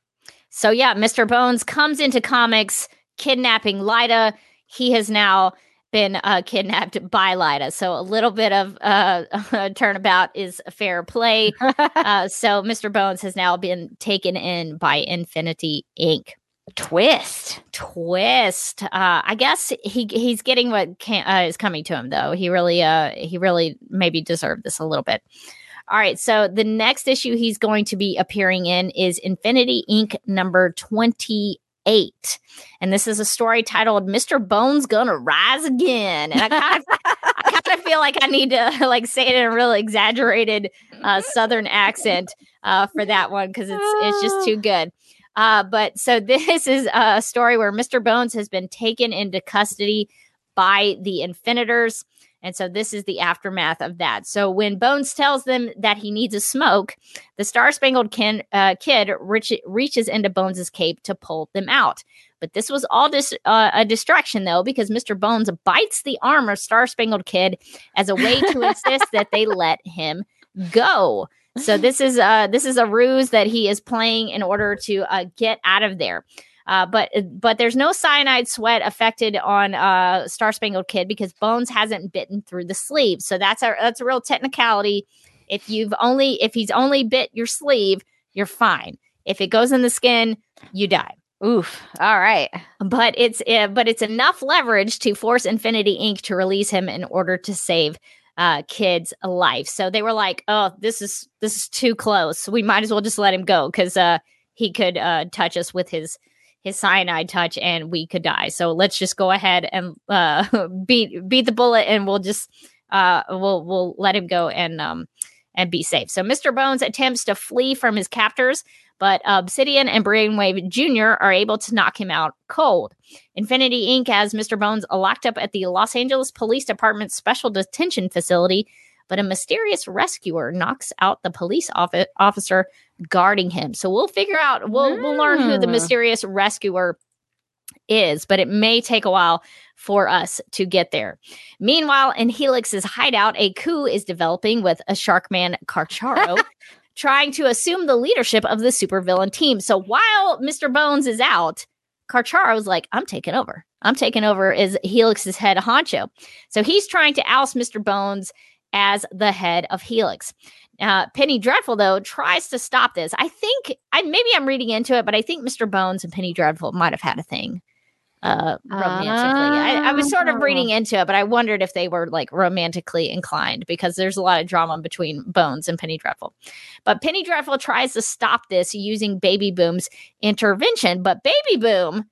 So yeah, Mr. Bones comes into comics kidnapping Lyta. He has now been uh, kidnapped by Lyta. So a little bit of uh, turnabout is fair play. uh, so Mr. Bones has now been taken in by Infinity Inc. Twist. Twist. Uh, I guess he he's getting what can, uh, is coming to him though. He really uh he really maybe deserved this a little bit. All right, so the next issue he's going to be appearing in is Infinity Inc. number 28. And this is a story titled Mr. Bones Gonna Rise Again. And I kind of I kind of feel like I need to like say it in a real exaggerated uh, southern accent uh, for that one because it's it's just too good. Uh, but so this is a story where Mr. Bones has been taken into custody by the Infinitors. And so this is the aftermath of that. So when Bones tells them that he needs a smoke, the Star Spangled uh, Kid reach, reaches into Bones's cape to pull them out. But this was all dis- uh, a distraction, though, because Mr. Bones bites the arm of Star Spangled Kid as a way to insist that they let him go. So this is uh this is a ruse that he is playing in order to uh, get out of there. Uh, but but there's no cyanide sweat affected on uh, Star Spangled Kid because Bones hasn't bitten through the sleeve. So that's a that's a real technicality. If you've only if he's only bit your sleeve, you're fine. If it goes in the skin, you die. Oof. All right. But it's uh, but it's enough leverage to force Infinity Inc. to release him in order to save uh kid's life. So they were like, "Oh, this is this is too close. We might as well just let him go because uh he could uh touch us with his his cyanide touch and we could die. So let's just go ahead and uh beat beat the bullet and we'll just uh we'll we'll let him go and um and be safe. So Mr. Bones attempts to flee from his captors, but Obsidian and Brainwave Jr. are able to knock him out cold. Infinity Inc. has Mr. Bones locked up at the Los Angeles Police Department's special detention facility, but a mysterious rescuer knocks out the police offi- officer guarding him. So we'll figure out, we'll, we'll learn who the Hmm. mysterious rescuer is, but it may take a while for us to get there. Meanwhile, in Helix's hideout, a coup is developing with a Sharkman Carcharo. Trying to assume the leadership of the supervillain team. So while Mr. Bones is out, Carcharo's like, I'm taking over. I'm taking over as Helix's head honcho. So he's trying to oust Mr. Bones as the head of Helix. Uh, Penny Dreadful, though, tries to stop this. I think, I maybe I'm reading into it, but I think Mr. Bones and Penny Dreadful might have had a thing uh, romantically. I, I was sort of reading into it, but I wondered if they were like romantically inclined because there's a lot of drama between Bones and Penny Dreadful. But Penny Dreadful tries to stop this using Baby Boom's intervention, but Baby Boom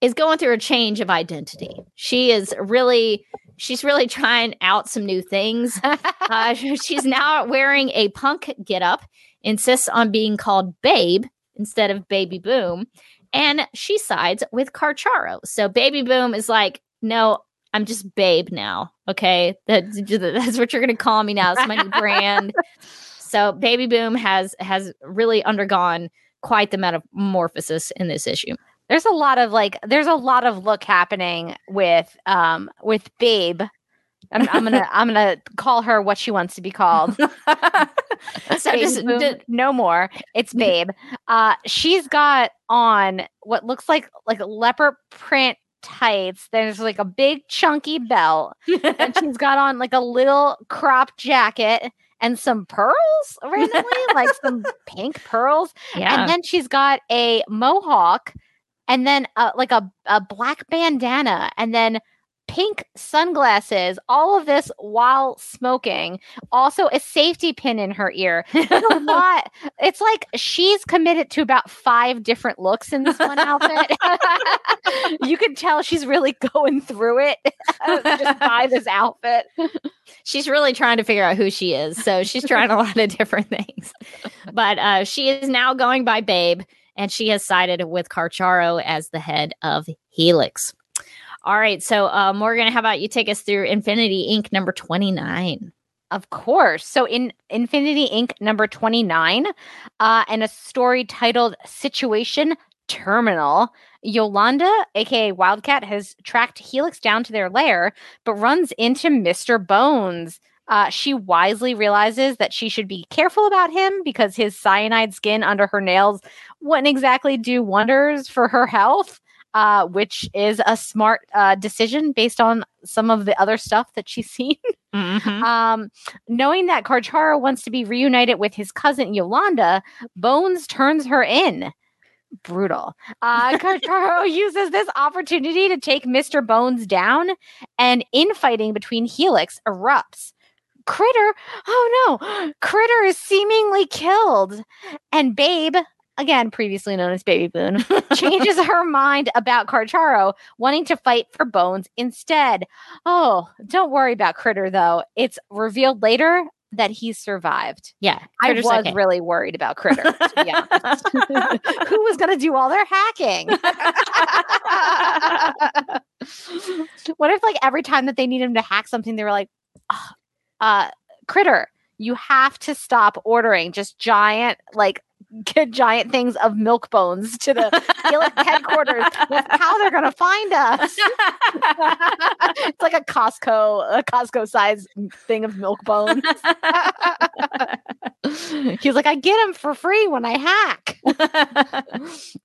is going through a change of identity. She is really she's really trying out some new things. Uh, she's now wearing a punk getup, insists on being called Babe instead of Baby Boom, and she sides with Carcharo. So Baby Boom is like, no, I'm just Babe now. Okay, that, that's what you're gonna call me now. It's my new brand. So Baby Boom has has really undergone quite the metamorphosis in this issue. There's a lot of like there's a lot of look happening with um with Babe. I'm, I'm gonna I'm gonna call her what she wants to be called. So just d- no more. It's Babe. Uh, she's got on what looks like like leopard print tights. There's like a big chunky belt. and she's got on like a little crop jacket and some pearls randomly, like some pink pearls. Yeah. And then she's got a mohawk and then uh, like a, a black bandana and then pink sunglasses, all of this while smoking. Also, a safety pin in her ear. It's a lot. It's like she's committed to about five different looks in this one outfit. you can tell she's really going through it just by this outfit. she's really trying to figure out who she is. So she's trying a lot of different things. But uh, she is now going by Babe, and she has sided with Carcharo as the head of Helix. All right. So, uh, Morgan, how about you take us through Infinity Inc. number 29? Of course. So in Infinity Inc. number 29, uh, and a story titled Situation Terminal, Yolanda, aka Wildcat, has tracked Helix down to their lair, but runs into Mr. Bones. Uh, she wisely realizes that she should be careful about him because his cyanide skin under her nails wouldn't exactly do wonders for her health uh, which is a smart uh, decision based on some of the other stuff that she's seen. Mm-hmm. Um, knowing that Carcharo wants to be reunited with his cousin Yolanda, Bones turns her in. Brutal. Uh, uses this opportunity to take Mr. Bones down, and infighting between Helix erupts. Kritter, oh no, Kritter is seemingly killed. And Babe, again previously known as Baby Boom, changes her mind about Carcharo, wanting to fight for Bones instead. Oh, don't worry about Kritter though. It's revealed later that he survived. Yeah. I was okay. really worried about Kritter, honest. Who was going to do all their hacking? what if, like, every time that they needed him to hack something, they were like, "Ah, uh, Kritter, you have to stop ordering just giant, like, giant things of milk bones to the headquarters. That's how they're going to find us. it's like a Costco, a Costco size thing of milk bones. He's like, I get them for free when I hack.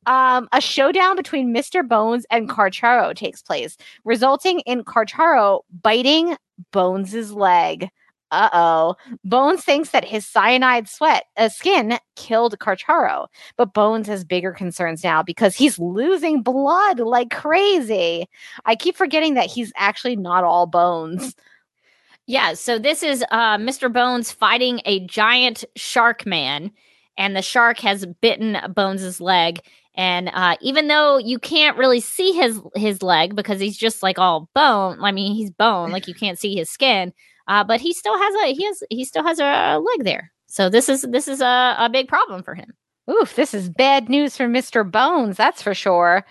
um, a showdown between Mr. Bones and Carcharo takes place, resulting in Carcharo biting Bones's leg. Uh oh. Bones thinks that his cyanide sweat uh, skin killed Carcharo, but Bones has bigger concerns now because he's losing blood like crazy. I keep forgetting that he's actually not all bones. Yeah, so this is uh, Mr. Bones fighting a giant shark man, and the shark has bitten Bones's leg. And uh, even though you can't really see his his leg because he's just like all bone, I mean he's bone, like you can't see his skin. Uh, but he still has a he has he still has a leg there. So this is this is a, a big problem for him. Oof, this is bad news for Mr. Bones, that's for sure.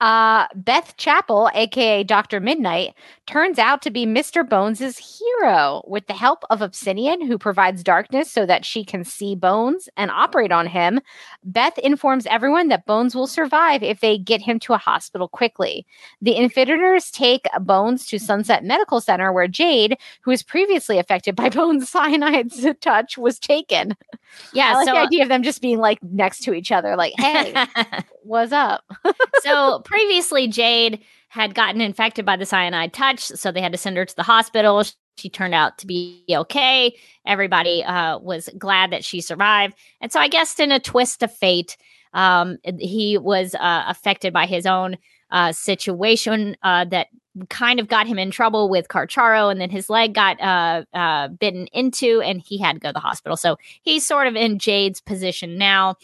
Uh, Beth Chapel, aka Dr. Midnight, turns out to be Mr. Bones's hero with the help of Obsidian, who provides darkness so that she can see Bones and operate on him. Beth informs everyone that Bones will survive if they get him to a hospital quickly. The Infinitors take Bones to Sunset Medical Center, where Jade, who was previously affected by Bones' cyanide touch, was taken. Yeah, I like so the idea of them just being like next to each other, like, hey, what's up? so previously Jade had gotten infected by the cyanide touch, so they had to send her to the hospital. She turned out to be okay. Everybody uh, was glad that she survived, and so I guess in a twist of fate, um, he was uh, affected by his own uh, situation uh, that kind of got him in trouble with Carcharo, and then his leg got uh, uh, bitten into, and he had to go to the hospital. So he's sort of in Jade's position now.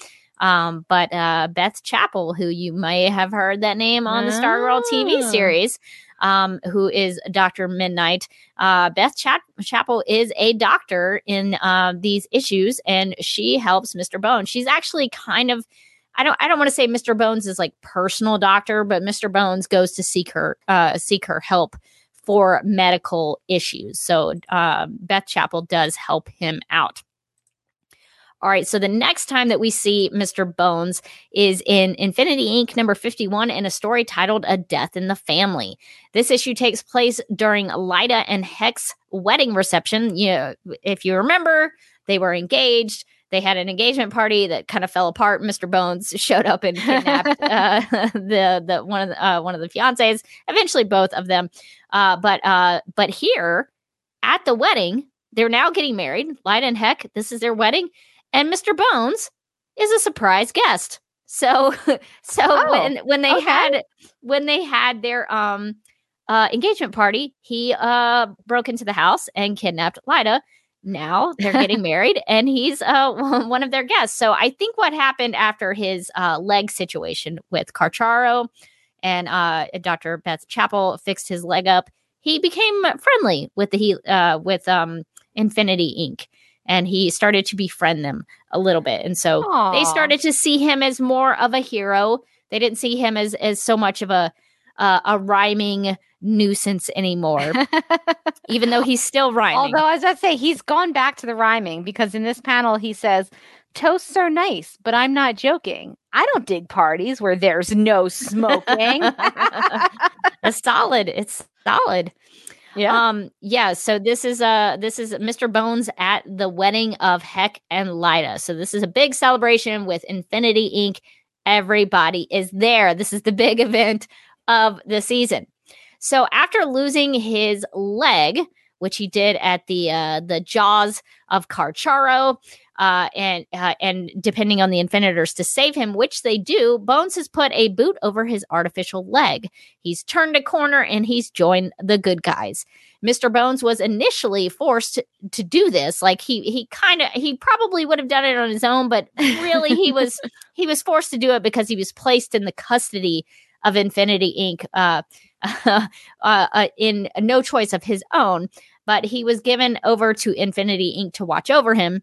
Um, but uh, Beth Chapel, who you may have heard that name on the Stargirl TV Ah. series, um, who is Dr. Midnight. Uh, Beth Chap- Chapel is a doctor in uh, these issues, and she helps Mr. Bones. She's actually kind of I don't I don't want to say Mr. Bones is like personal doctor, but Mr. Bones goes to seek her uh, seek her help for medical issues. So uh, Beth Chapel does help him out. All right, so the next time that we see Mr. Bones is in Infinity Inc. number 51 in a story titled A Death in the Family. This issue takes place during Lyta and Hex wedding reception. You know, if you remember, they were engaged. they had an engagement party that kind of fell apart. Mr. Bones showed up and kidnapped uh, the the one of the, uh, one of the fiancés. Eventually, both of them. Uh, but uh, but here at the wedding, they're now getting married. Lyta and Heck, this is their wedding, and Mr. Bones is a surprise guest. So so Oh, when when they okay. had when they had their um uh engagement party, he uh broke into the house and kidnapped Lyta. Now they're getting married and he's uh one of their guests. So I think what happened after his uh leg situation with Carcharo and uh Dr. Beth Chapel fixed his leg up, he became friendly with the he uh with um Infinity Inc. And he started to befriend them a little bit. And so they started to see him as more of a hero. They didn't see him as as so much of a uh, a rhyming nuisance anymore, even though he's still rhyming. Although, as I say, he's gone back to the rhyming because in this panel he says, "Toasts are nice, but I'm not joking. I don't dig parties where there's no smoking." it's solid. It's solid. Yeah. Um, yeah, so this is uh this is Mr. Bones at the wedding of Heck and Lyta. So this is a big celebration with Infinity Inc. Everybody is there. This is the big event of the season. So after losing his leg, which he did at the uh the jaws of Carcharo, uh, and uh, and depending on the Infinitors to save him, which they do, Bones has put a boot over his artificial leg. He's turned a corner and he's joined the good guys. Mr. Bones was initially forced to, to do this. Like he he kind of he probably would have done it on his own, but really he was he was forced to do it because he was placed in the custody of Infinity Inc. Uh, uh, uh, in no choice of his own. But he was given over to Infinity Inc. to watch over him.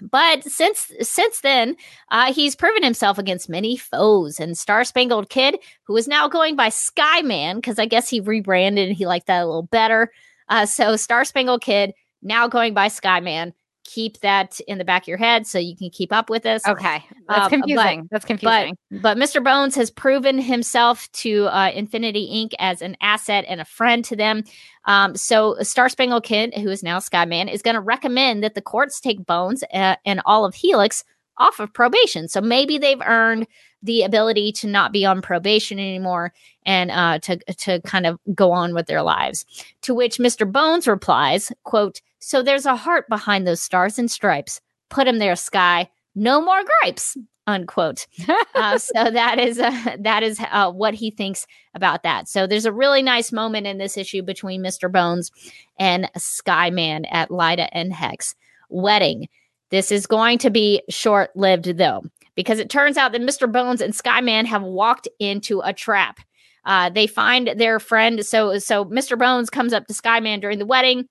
But since since then, uh, he's proven himself against many foes. And Star Spangled Kid, who is now going by Skyman, because I guess he rebranded and he liked that a little better. Uh, so Star Spangled Kid now going by Skyman. Keep that in the back of your head so you can keep up with us. okay, that's uh, but- confusing. that's confusing. But Mr. Bones has proven himself to uh, Infinity Inc. as an asset and a friend to them. Um, so Star Spangled Kid, who is now Skyman, is going to recommend that the courts take Bones uh, and all of Helix off of probation. So maybe they've earned the ability to not be on probation anymore and uh, to to kind of go on with their lives. To which Mr. Bones replies, "quote So there's a heart behind those stars and stripes. Put him there, Sky. No more gripes." Unquote. uh, so that is uh, that is uh, what he thinks about that. So there's a really nice moment in this issue between Mr. Bones and Skyman at Lyta and Hex wedding. This is going to be short lived though, because it turns out that Mr. Bones and Skyman have walked into a trap. Uh, they find their friend. So so Mr. Bones comes up to Skyman during the wedding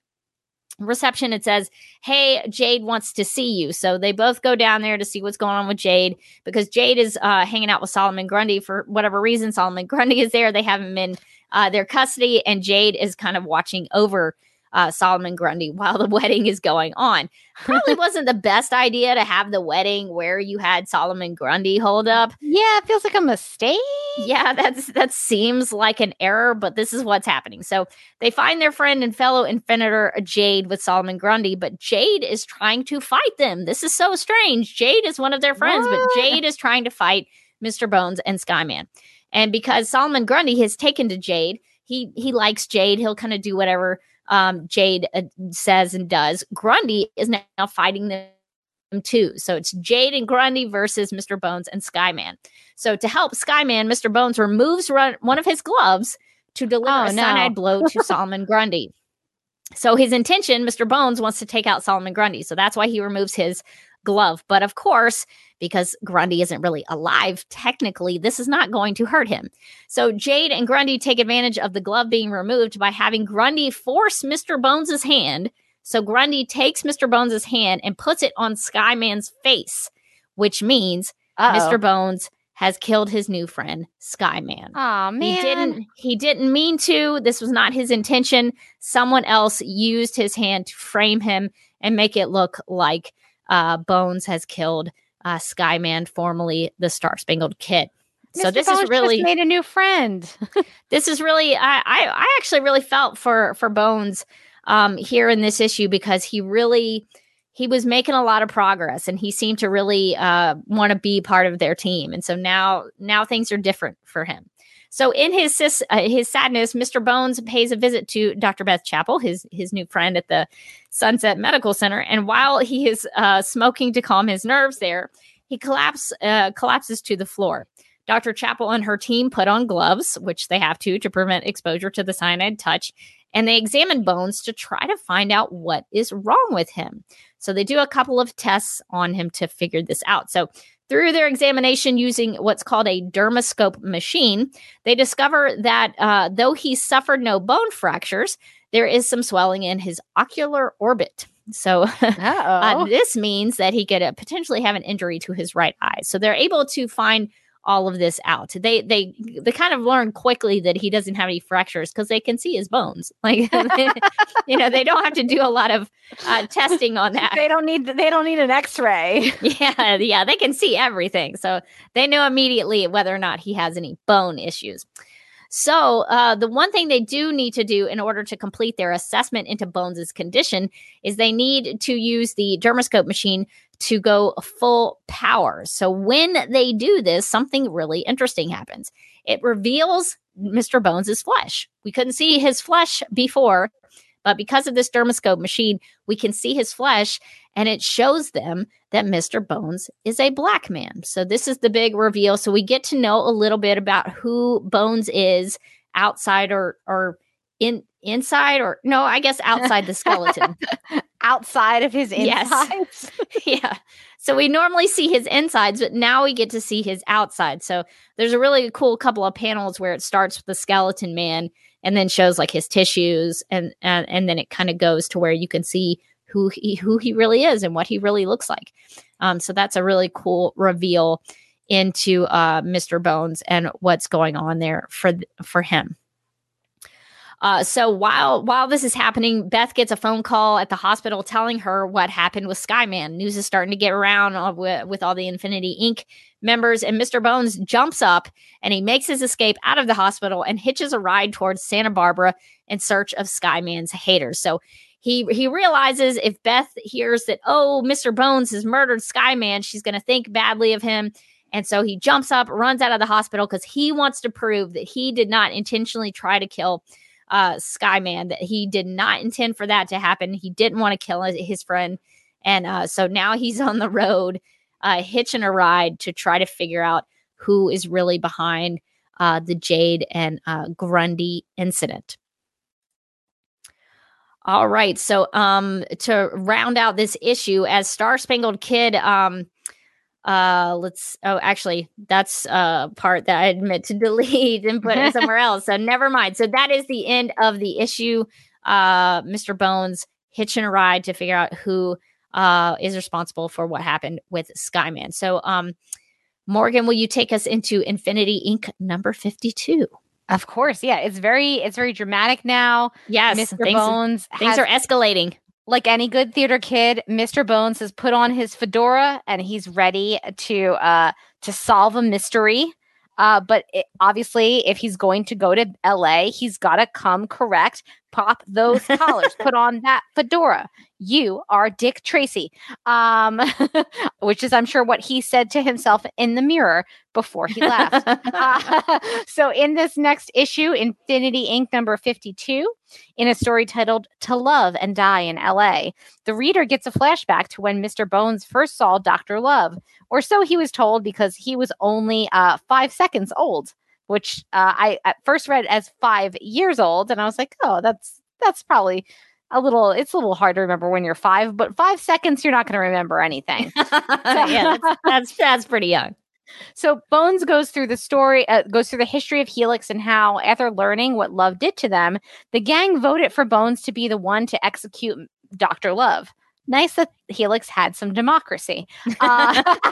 reception. It says, "Hey, Jade wants to see you." So they both go down there to see what's going on with Jade because Jade is uh, hanging out with Solomon Grundy for whatever reason. Solomon Grundy is there. They haven't been uh, their custody, and Jade is kind of watching over uh, Solomon Grundy while the wedding is going on. Probably wasn't the best idea to have the wedding where you had Solomon Grundy hold up. yeah, it feels like a mistake. Yeah, that's that seems like an error, but this is what's happening. So they find their friend and fellow Infinitor Jade with Solomon Grundy, but Jade is trying to fight them. This is so strange. Jade is one of their friends, What? but Jade is trying to fight Mr. Bones and Skyman. And because Solomon Grundy has taken to Jade, he he likes Jade. He'll kind of do whatever um, Jade uh, says and does. Grundy is now fighting them too. So it's Jade and Grundy versus Mr. Bones and Skyman. So to help Skyman, Mr. Bones removes run- one of his gloves to deliver Oh, a no. cyanide blow to Solomon Grundy. So his intention, Mr. Bones wants to take out Solomon Grundy. So that's why he removes his glove. But of course, because Grundy isn't really alive, technically, this is not going to hurt him. So Jade and Grundy take advantage of the glove being removed by having Grundy force Mr. Bones's hand. So Grundy takes Mr. Bones's hand and puts it on Skyman's face, which means Mr. Bones has killed his new friend, Skyman. Oh man, He didn't he didn't mean to. This was not his intention. Someone else used his hand to frame him and make it look like uh, Bones has killed uh, Skyman, formerly the Star Spangled Kid. So Mr. this Bones is really made a new friend. this is really I, I I actually really felt for for Bones um here in this issue because he really he was making a lot of progress and he seemed to really uh, want to be part of their team. And so now now things are different for him. So in his sis, uh, his sadness, Mr. Bones pays a visit to Dr. Beth Chapel, his his new friend at the Sunset Medical Center, and while he is uh, smoking to calm his nerves there, he collapse, uh, collapses to the floor. Dr. Chapel and her team put on gloves, which they have to to prevent exposure to the cyanide touch, and they examine Bones to try to find out what is wrong with him. So they do a couple of tests on him to figure this out. So through their examination using what's called a dermoscope machine, they discover that uh, though he suffered no bone fractures, there is some swelling in his ocular orbit. So uh, this means that he could uh, potentially have an injury to his right eye. So they're able to find all of this out. They they they kind of learn quickly that he doesn't have any fractures because they can see his bones. Like you know, they don't have to do a lot of uh, testing on that. They don't need they don't need an X-ray. yeah, yeah, they can see everything, so they know immediately whether or not he has any bone issues. So, uh, the one thing they do need to do in order to complete their assessment into Bones' condition is they need to use the dermoscope machine to go full power. So, when they do this, something really interesting happens. It reveals Mr. Bones' flesh. We couldn't see his flesh before, but because of this dermoscope machine, we can see his flesh and it shows them that Mr. Bones is a black man. So this is the big reveal. So we get to know a little bit about who Bones is outside or or in inside or no, I guess outside the skeleton. outside of his insides. Yes. yeah. So we normally see his insides, but now we get to see his outside. So there's a really cool couple of panels where it starts with the skeleton man and then shows like his tissues and and, and then it kind of goes to where you can see who he who he really is and what he really looks like. Um, so that's a really cool reveal into uh, Mr. Bones and what's going on there for for him. Uh, so while while this is happening, Beth gets a phone call at the hospital telling her what happened with Skyman. News is starting to get around with, with all the Infinity Inc. members, and Mr. Bones jumps up and he makes his escape out of the hospital and hitches a ride towards Santa Barbara in search of Skyman's haters. So he he realizes if Beth hears that oh Mr. Bones has murdered Skyman, she's going to think badly of him. And so he jumps up, runs out of the hospital because he wants to prove that he did not intentionally try to kill uh, Skyman, that he did not intend for that to happen. He didn't want to kill his friend. And uh, so now he's on the road, uh, hitching a ride to try to figure out who is really behind uh, the Jade and uh, Grundy incident. All right. So um to round out this issue as Star Spangled Kid um uh let's oh actually that's a part that I admit to delete and put it somewhere else. So never mind. So that is the end of the issue. Uh Mr. Bones hitching a ride to figure out who uh is responsible for what happened with Skyman. So um Morgan, will you take us into Infinity Inc. number 52? Of course, yeah. It's very it's very dramatic now. Yes, Mr. things, Bones things has, are escalating. Like any good theater kid. Mr. Bones has put on his fedora and he's ready to uh to solve a mystery. Uh, but it, obviously, if he's going to go to LA, he's got to come correct. Pop those collars, put on that fedora. You are Dick Tracy, um, which is, I'm sure, what he said to himself in the mirror before he left. uh, so, in this next issue, Infinity Inc. number 52, in a story titled To Love and Die in LA, the reader gets a flashback to when Mr. Bones first saw Dr. Love, or so he was told because he was only uh, five seconds old. Which uh, I at first read as five years old, and I was like, "Oh, that's that's probably a little. It's a little hard to remember when you're five, but five seconds, you're not going to remember anything." yeah, that's, that's that's pretty young. So Bones goes through the story, uh, goes through the history of Helix and how, after learning what Love did to them, the gang voted for Bones to be the one to execute Doctor Love. Nice that Helix had some democracy. Uh,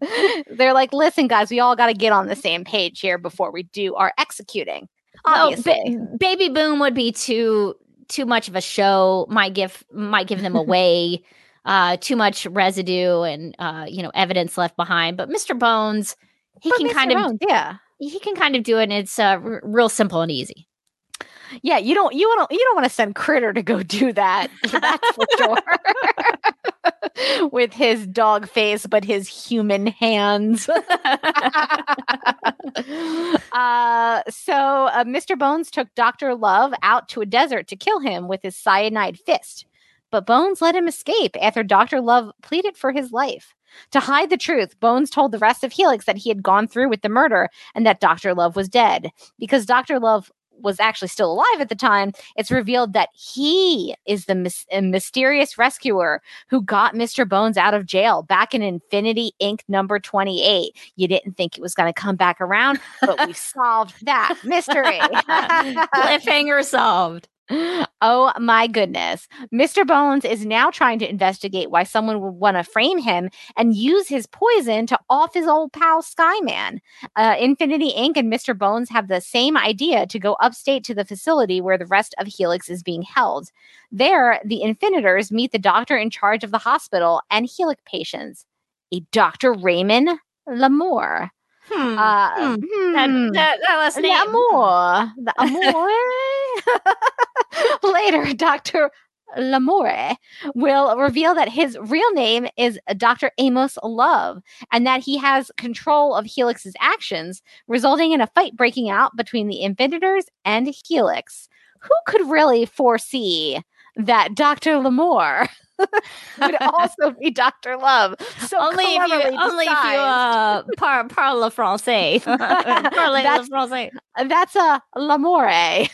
they're like, listen, guys, we all got to get on the same page here before we do our executing. Oh, ba- Baby Boom would be too too much of a show. Might give might give them away. uh, too much residue and uh, you know evidence left behind. But Mr. Bones, he But can Mr. kind of yeah. he can kind of do it. and It's uh, r- real simple and easy. Yeah, you don't you don't you don't want to send Kritter to go do that. That's for sure. With his dog face, but his human hands. uh, so uh, Mr. Bones took Dr. Love out to a desert to kill him with his cyanide fist. But Bones let him escape after Dr. Love pleaded for his life. To hide the truth, Bones told the rest of Helix that he had gone through with the murder and that Dr. Love was dead. Because Dr. Love was actually still alive at the time, it's revealed that he is the mys- mysterious rescuer who got Mr. Bones out of jail back in Infinity Inc. number 28. You didn't think it was going to come back around, but we've solved that mystery. Cliffhanger solved. Oh my goodness. Mr. Bones is now trying to investigate why someone would want to frame him and use his poison to off his old pal Skyman. Uh, Infinity Inc. and Mr. Bones have the same idea to go upstate to the facility where the rest of Helix is being held. There, the Infinitors meet the doctor in charge of the hospital and Helix patients, a Dr. Raymond Lamour. Hmm. Uh, Hmm. hmm. that, that, that last The name. amour. The amour. Later, Dr. Lamore will reveal that his real name is Dr. Amos Love and that he has control of Helix's actions, resulting in a fight breaking out between the Infinitors and Helix. Who could really foresee that Dr. Lamore would also be Dr. Love? So only if you only if you uh par, parle français. Parle le That's- français. That's a Lamore.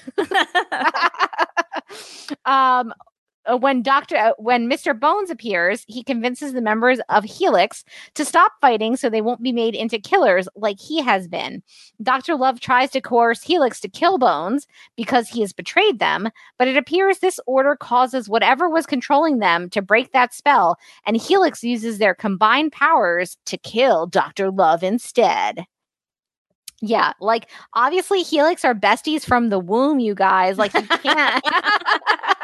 um uh, when Doctor uh, when Mr. Bones appears, he convinces the members of Helix to stop fighting so they won't be made into killers like he has been. Dr. Love tries to coerce Helix to kill Bones because he has betrayed them, but it appears this order causes whatever was controlling them to break that spell, and Helix uses their combined powers to kill Dr. Love instead. Yeah, like obviously Helix are besties from the womb, you guys. Like you can't.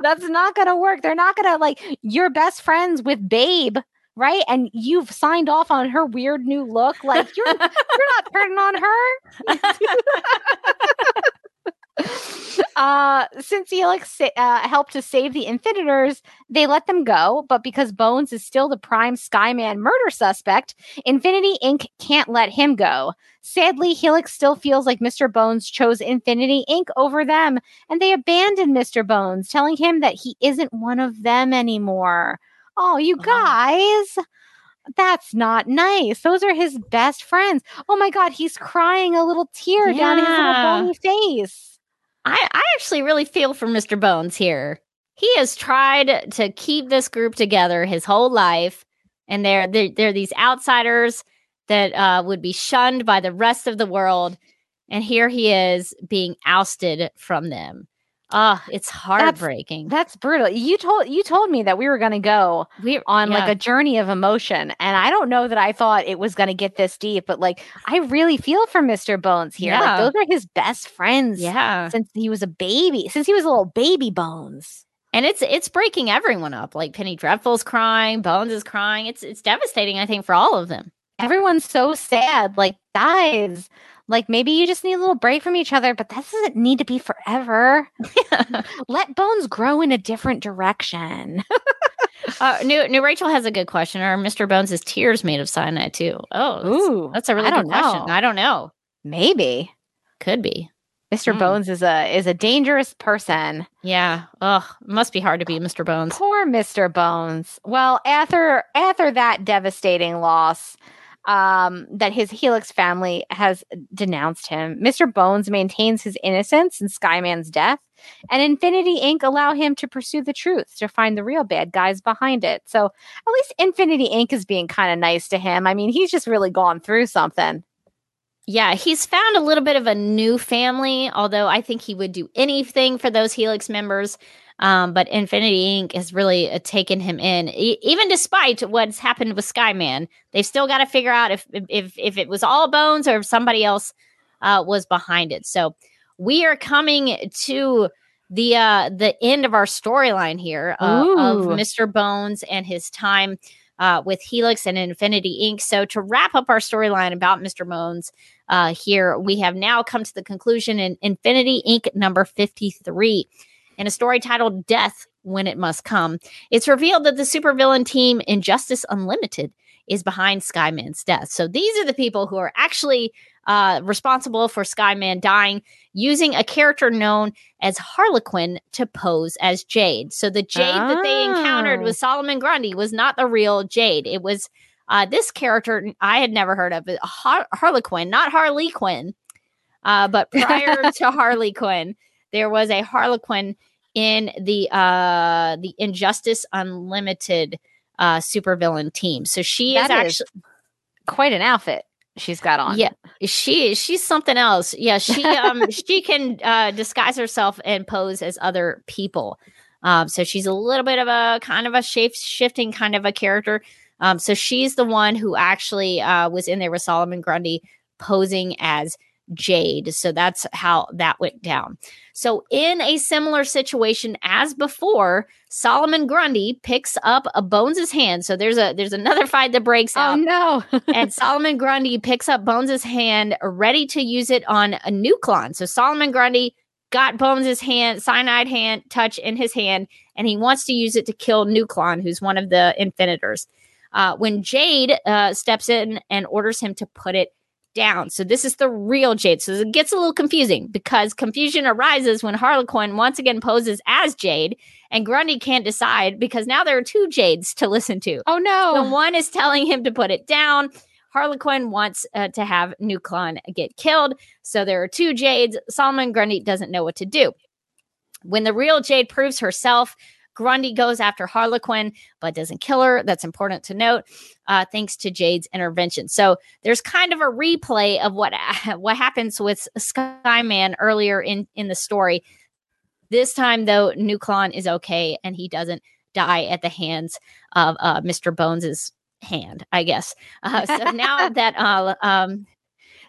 That's not gonna work. They're not gonna like you're best friends with Babe, right? And you've signed off on her weird new look. Like you're you're not turning on her. uh since Helix uh, helped to save the Infinitors, they let them go. But because Bones is still the prime Skyman murder suspect, Infinity Inc. can't let him go. Sadly, Helix still feels like Mr. Bones chose Infinity Inc. over them, and they abandoned Mr. Bones, telling him that he isn't one of them anymore. Oh, you Oh. guys. That's not nice. Those are his best friends. Oh my god, he's crying a little tear down his little bony face. I, I actually really feel for Mr. Bones here. He has tried to keep this group together his whole life, and they're they're, they're these outsiders that uh, would be shunned by the rest of the world, and here he is being ousted from them. Ah, it's heartbreaking. That's brutal. You told you told me that we were going to go we on like a journey of emotion, and I don't know that I thought it was going to get this deep, but like I really feel for Mr. Bones here. Yeah. Like those are his best friends yeah, since he was a baby, since he was a little baby Bones. and it's it's breaking everyone up. Like Penny Dreadful's crying, Bones is crying. It's it's devastating. I think for all of them. Everyone's so sad. Like guys, like maybe you just need a little break from each other, but that doesn't need to be forever. Let Bones grow in a different direction. Uh, new new Rachel has a good question. Are Mr. Bones' is tears made of cyanide too? Oh, that's, Ooh, that's a really good question. I don't know. maybe Could be. Mr. Hmm. Bones is a is a dangerous person. Yeah. Ugh. Must be hard to be Mr. Bones. Poor Mr. Bones. Well, after after that devastating loss, um, that his Helix family has denounced him, Mr. Bones maintains his innocence in Skyman's death, and Infinity Inc. allow him to pursue the truth to find the real bad guys behind it. So at least Infinity Inc. is being kind of nice to him. I mean, he's just really gone through something. Yeah, he's found a little bit of a new family, although I think he would do anything for those Helix members. Um, but Infinity Inc. has really uh, taken him in, e- even despite what's happened with Skyman. They've still got to figure out if if if it was all Bones or if somebody else uh, was behind it. So we are coming to the uh, the end of our storyline here uh, of Mr. Bones and his time uh, with Helix and Infinity Inc. So, to wrap up our storyline about Mr. Bones uh, here, we have now come to the conclusion in Infinity Inc. number 53. In a story titled Death When It Must Come, it's revealed that the supervillain team Injustice Unlimited is behind Skyman's death. So, these are the people who are actually uh, responsible for Skyman dying using a character known as Harlequin to pose as Jade. So the Jade oh. that they encountered with oh. Solomon Grundy was not the real Jade. It was uh, this character I had never heard of, Har- Harlequin, not Harley Quinn. Uh, but prior to Harley Quinn, there was a Harlequin in the uh, the Injustice Unlimited uh, supervillain team. So she that is actually quite an outfit she's got on. Yeah, she she's something else. Yeah, she um she can uh, disguise herself and pose as other people. Um, so she's a little bit of a kind of a shape shifting kind of a character. Um, so she's the one who actually uh, was in there with Solomon Grundy posing as Jade. So that's how that went down. So, in a similar situation as before, Solomon Grundy picks up a Bones's hand. So there's a there's another fight that breaks oh, out. Oh no! and Solomon Grundy picks up Bones's hand, ready to use it on a Nuklon. So Solomon Grundy got Bones's hand, cyanide hand touch in his hand, and he wants to use it to kill Nuklon, who's one of the Infinitors. Uh, when Jade uh, steps in and orders him to put it down. So this is the real Jade. So it gets a little confusing because confusion arises when Harlequin once again poses as Jade and Grundy can't decide because now there are two Jades to listen to. Oh no. So one is telling him to put it down. Harlequin wants uh, to have Nuklon get killed. So there are two Jades. Solomon Grundy doesn't know what to do. When the real Jade proves herself, Grundy goes after Harlequin, but doesn't kill her. That's important to note, uh, thanks to Jade's intervention. So there's kind of a replay of what what happens with Skyman earlier in in the story. This time, though, Nuklon is okay, and he doesn't die at the hands of uh, Mr. Bones's hand, I guess. Uh, so now that uh, um,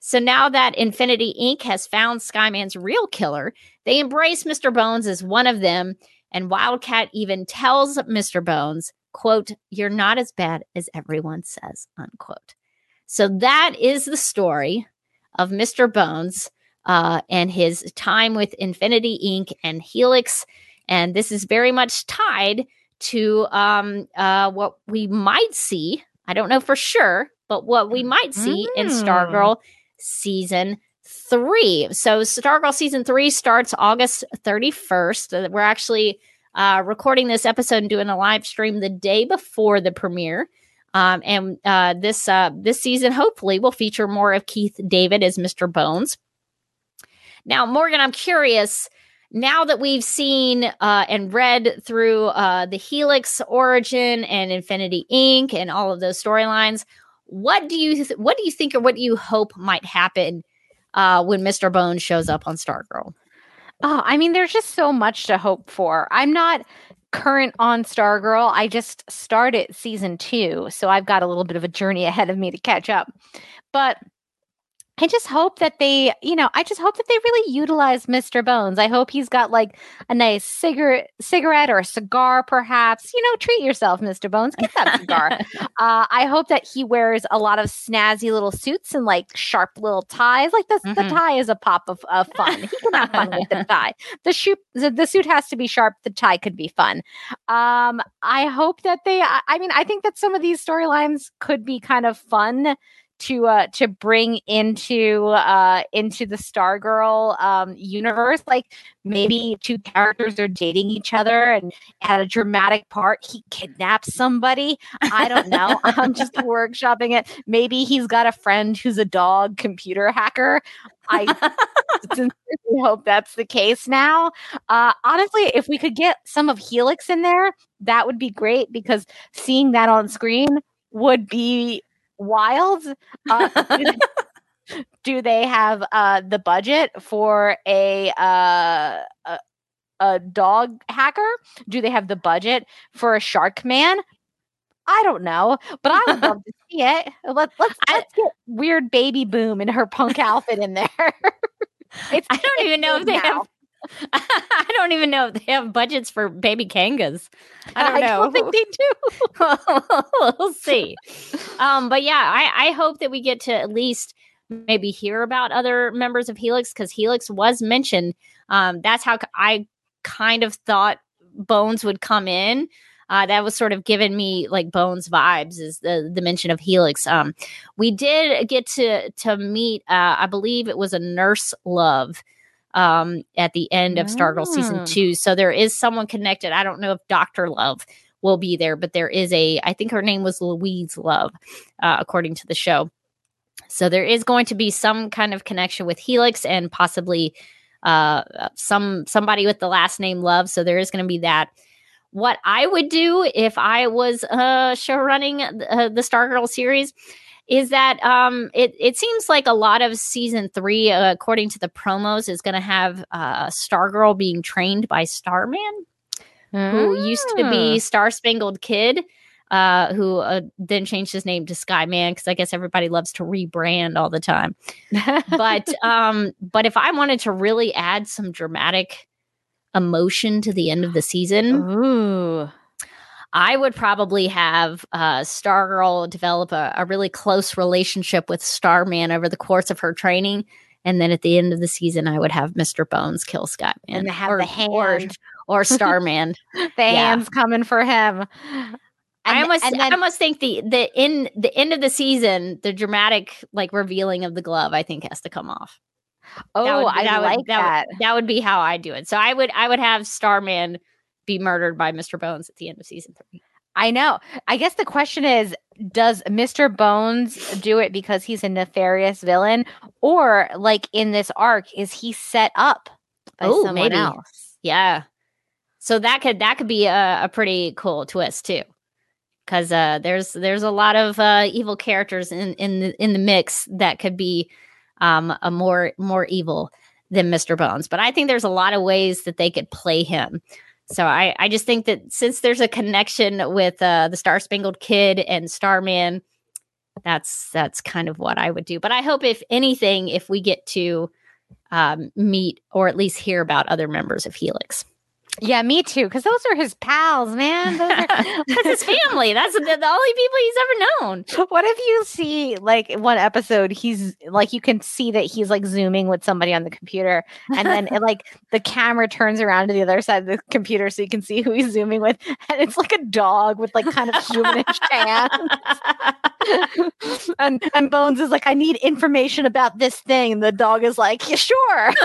so now that Infinity Inc. has found Skyman's real killer, they embrace Mr. Bones as one of them and Wildcat even tells Mr. Bones, quote, you're not as bad as everyone says, unquote. So that is the story of Mr. Bones uh, and his time with Infinity Inc. and Helix. And this is very much tied to um, uh, what we might see. I don't know for sure, but what we might see mm. in Stargirl season three. So Stargirl season three starts August 31st. We're actually uh, recording this episode and doing a live stream the day before the premiere. Um, and uh, this uh, this season, hopefully, will feature more of Keith David as Mr. Bones. Now, Morgan, I'm curious. Now that we've seen uh, and read through uh, the Helix origin and Infinity Inc. and all of those storylines, what do you th- what do you think or what do you hope might happen uh, when Mr. Bones shows up on Stargirl? Oh, I mean, there's just so much to hope for. I'm not current on Stargirl. I just started season two, so I've got a little bit of a journey ahead of me to catch up. But I just hope that they, you know, I just hope that they really utilize Mr. Bones. I hope he's got like a nice cigarette, cigarette or a cigar, perhaps. You know, treat yourself, Mr. Bones. Get that cigar. uh, I hope that he wears a lot of snazzy little suits and like sharp little ties. Like the, mm-hmm. the tie is a pop of, of fun. He can have fun with the tie. The suit, the, the suit has to be sharp. The tie could be fun. Um, I hope that they. I, I mean, I think that some of these storylines could be kind of fun to uh to bring into uh into the Stargirl um universe like maybe two characters are dating each other and at a dramatic part. He kidnaps somebody. I don't know. I'm just workshopping it. Maybe he's got a friend who's a dog computer hacker. I sincerely hope that's the case now. Uh honestly if we could get some of helix in there that would be great because seeing that on screen would be wild. Uh, do, they, do, they, have uh, the budget for a, uh, a a dog hacker? Do they have the budget for a shark man? I don't know, but I would love to see it. Let, let's let's get weird baby boom in her punk outfit in there. it's, I don't even know if they now. have I don't even know if they have budgets for baby kangas. I don't know. don't think they do. we'll see. Um, but yeah, I, I hope that we get to at least maybe hear about other members of Helix because Helix was mentioned. Um, that's how I kind of thought Bones would come in. Uh, that was sort of giving me like Bones vibes is the the mention of Helix. Um, we did get to to meet. Uh, I believe it was a nurse love um, at the end of Stargirl season Mm. two. So there is someone connected. I don't know if Doctor Love will be there, but there is a. I think her name was Louise Love, uh, according to the show. So there is going to be some kind of connection with Helix and possibly uh, some somebody with the last name Love. So there is going to be that. What I would do if I was uh, show running uh, the Stargirl series is that um, it it seems like a lot of season three, uh, according to the promos, is going to have uh, Stargirl being trained by Starman who used to Mm. be Star Spangled Kid, uh, who uh, then changed his name to Skyman because I guess everybody loves to rebrand all the time. But um, but if I wanted to really add some dramatic emotion to the end of the season, Ooh. I would probably have uh, Stargirl develop a, a really close relationship with Starman over the course of her training. And then at the end of the season, I would have Mr. Bones kill Skyman. And have or, the hand. Or, or Starman. The Yeah. hands coming for him. I almost, and I almost think the the in the end of the season, the dramatic like revealing of the glove, I think has to come off. oh, That would- I that would- like that. that. Would, that would be how I do it. So I would, I would have Starman be murdered by Mr. Bones at the end of season three. I know. I guess the question is does Mr. Bones do it because he's a nefarious villain? Or, like in this arc, is he set up by Oh, someone maybe. else? Yeah. So that could that could be a, a pretty cool twist too, because uh, there's there's a lot of uh, evil characters in in the, in the mix that could be um, a more more evil than Mr. Bones. But I think there's a lot of ways that they could play him. So I I just think that since there's a connection with uh, the Star Spangled Kid and Starman, that's that's kind of what I would do. But I hope if anything, if we get to um, meet or at least hear about other members of Helix. Yeah, me too. Because those are his pals, man. Those are- That's his family. That's the, the only people he's ever known. what if you see like one episode he's like you can see that he's like zooming with somebody on the computer and then it, like the camera turns around to the other side of the computer so you can see who he's zooming with and it's like a dog with like kind of humanish hands and and bones is like i need information about this thing and the dog is like yeah sure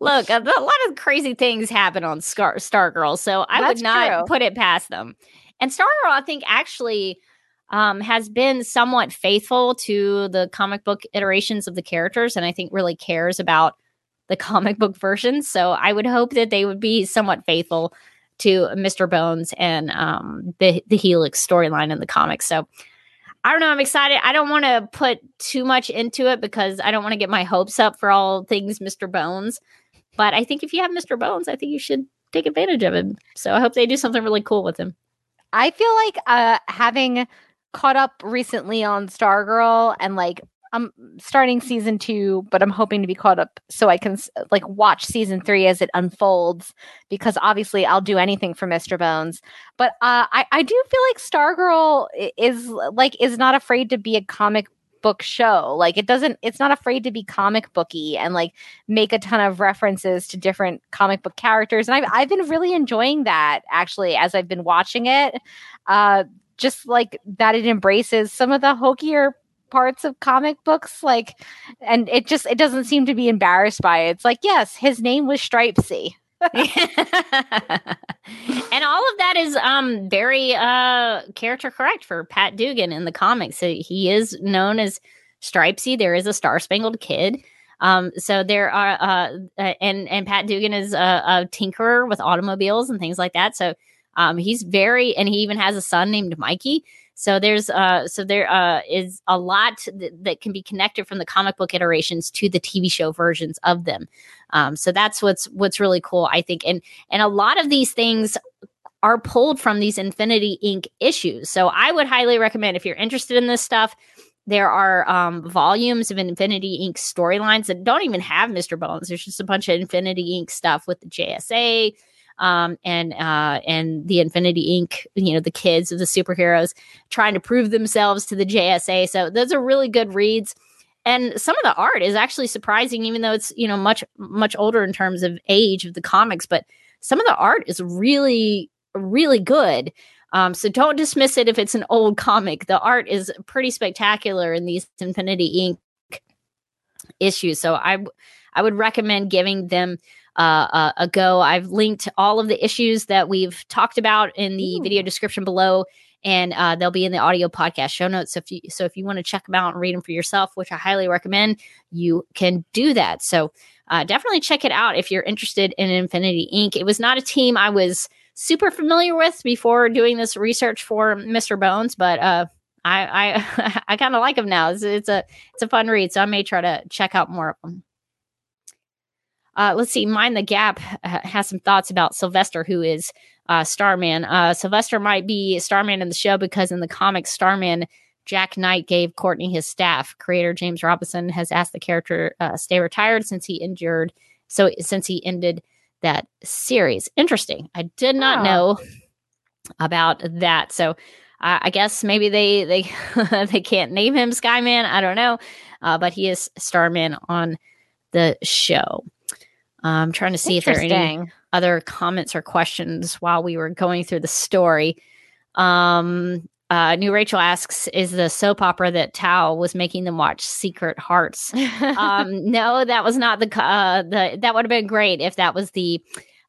Look, a, a lot of crazy things happen on Star Stargirl, so I That's would not true. put it past them. And Stargirl, I think, actually um, has been somewhat faithful to the comic book iterations of the characters, and I think really cares about the comic book versions. So I would hope that they would be somewhat faithful to Mr. Bones and um, the the Helix storyline in the comics. So I don't know. I'm excited. I don't want to put too much into it because I don't want to get my hopes up for all things Mr. Bones. But I think if you have Mr. Bones, I think you should take advantage of him. So I hope they do something really cool with him. I feel like uh having caught up recently on Stargirl and like I'm starting season 2 but I'm hoping to be caught up so I can like watch season 3 as it unfolds because obviously I'll do anything for Mr. Bones. But uh I I do feel like Stargirl is like is not afraid to be a comic book show. Like it doesn't it's not afraid to be comic booky and like make a ton of references to different comic book characters. And I've, I've been really enjoying that actually as i've been watching it. Uh just like that it embraces some of the hokier parts of comic books like and it just it doesn't seem to be embarrassed by it it's like yes his name was stripesy and all of that is um very uh character correct for Pat Dugan in the comics. So he is known as Stripesy. There is a Star Spangled Kid. Um, so there are uh, uh and and Pat Dugan is a, a tinkerer with automobiles and things like that. So um he's very and he even has a son named Mikey. So there's uh so there uh is a lot th- that can be connected from the comic book iterations to the TV show versions of them. Um, so that's what's what's really cool, I think. And and a lot of these things are pulled from these Infinity Inc. issues. So I would highly recommend if you're interested in this stuff, there are um, volumes of Infinity Inc. storylines that don't even have Mr. Bones. There's just a bunch of Infinity Inc. stuff with the JSA um, and uh, and the Infinity Inc. You know, the kids of the superheroes trying to prove themselves to the JSA. So those are really good reads. And some of the art is actually surprising, even though it's you know much much older in terms of age of the comics. But some of the art is really really good. Um, so don't dismiss it if it's an old comic. The art is pretty spectacular in these Infinity Inc. issues. So I I would recommend giving them uh, a, a. I've linked all of the issues that we've talked about in the Ooh. video description below, and uh, they'll be in the audio podcast show notes. So if you so if you want to check them out and read them for yourself, which I highly recommend, you can do that. So uh, definitely check it out if you're interested in Infinity Inc. It was not a team I was super familiar with before doing this research for Mr. Bones, but uh, I I I kind of like them now. It's, it's, a it's a fun read, so I may try to check out more of them. Uh, let's see. Mind the Gap has some thoughts about Sylvester, who is uh, Starman. Uh, Sylvester might be Starman in the show because in the comics, Starman Jack Knight gave Courtney his staff. Creator James Robinson has asked the character uh, stay retired since he injured. So since he ended that series. Interesting. I did not oh. know about that. So uh, I guess maybe they they they can't name him Skyman. I don't know, uh, but he is Starman on the show. I'm trying to see if there are any other comments or questions while we were going through the story. Um, uh, New Rachel asks, "Is the soap opera that Tao was making them watch Secret Hearts?" um, no, that was not the uh, the. That would have been great if that was the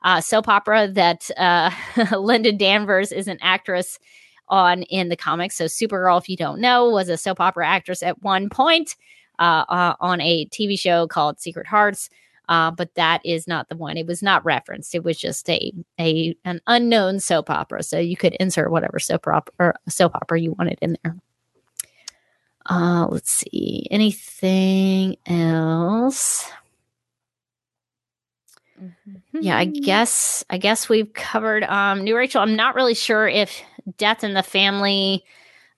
uh, soap opera that uh, Linda Danvers is an actress on in the comics. So Supergirl, if you don't know, was a soap opera actress at one point uh, uh, on a TV show called Secret Hearts. Uh, but that is not the one. It was not referenced. It was just a a an unknown soap opera. So you could insert whatever soap opera soap opera you wanted in there. Uh, let's see. Anything else? Mm-hmm. Yeah, I guess I guess we've covered um New Rachel. I'm not really sure if Death in the Family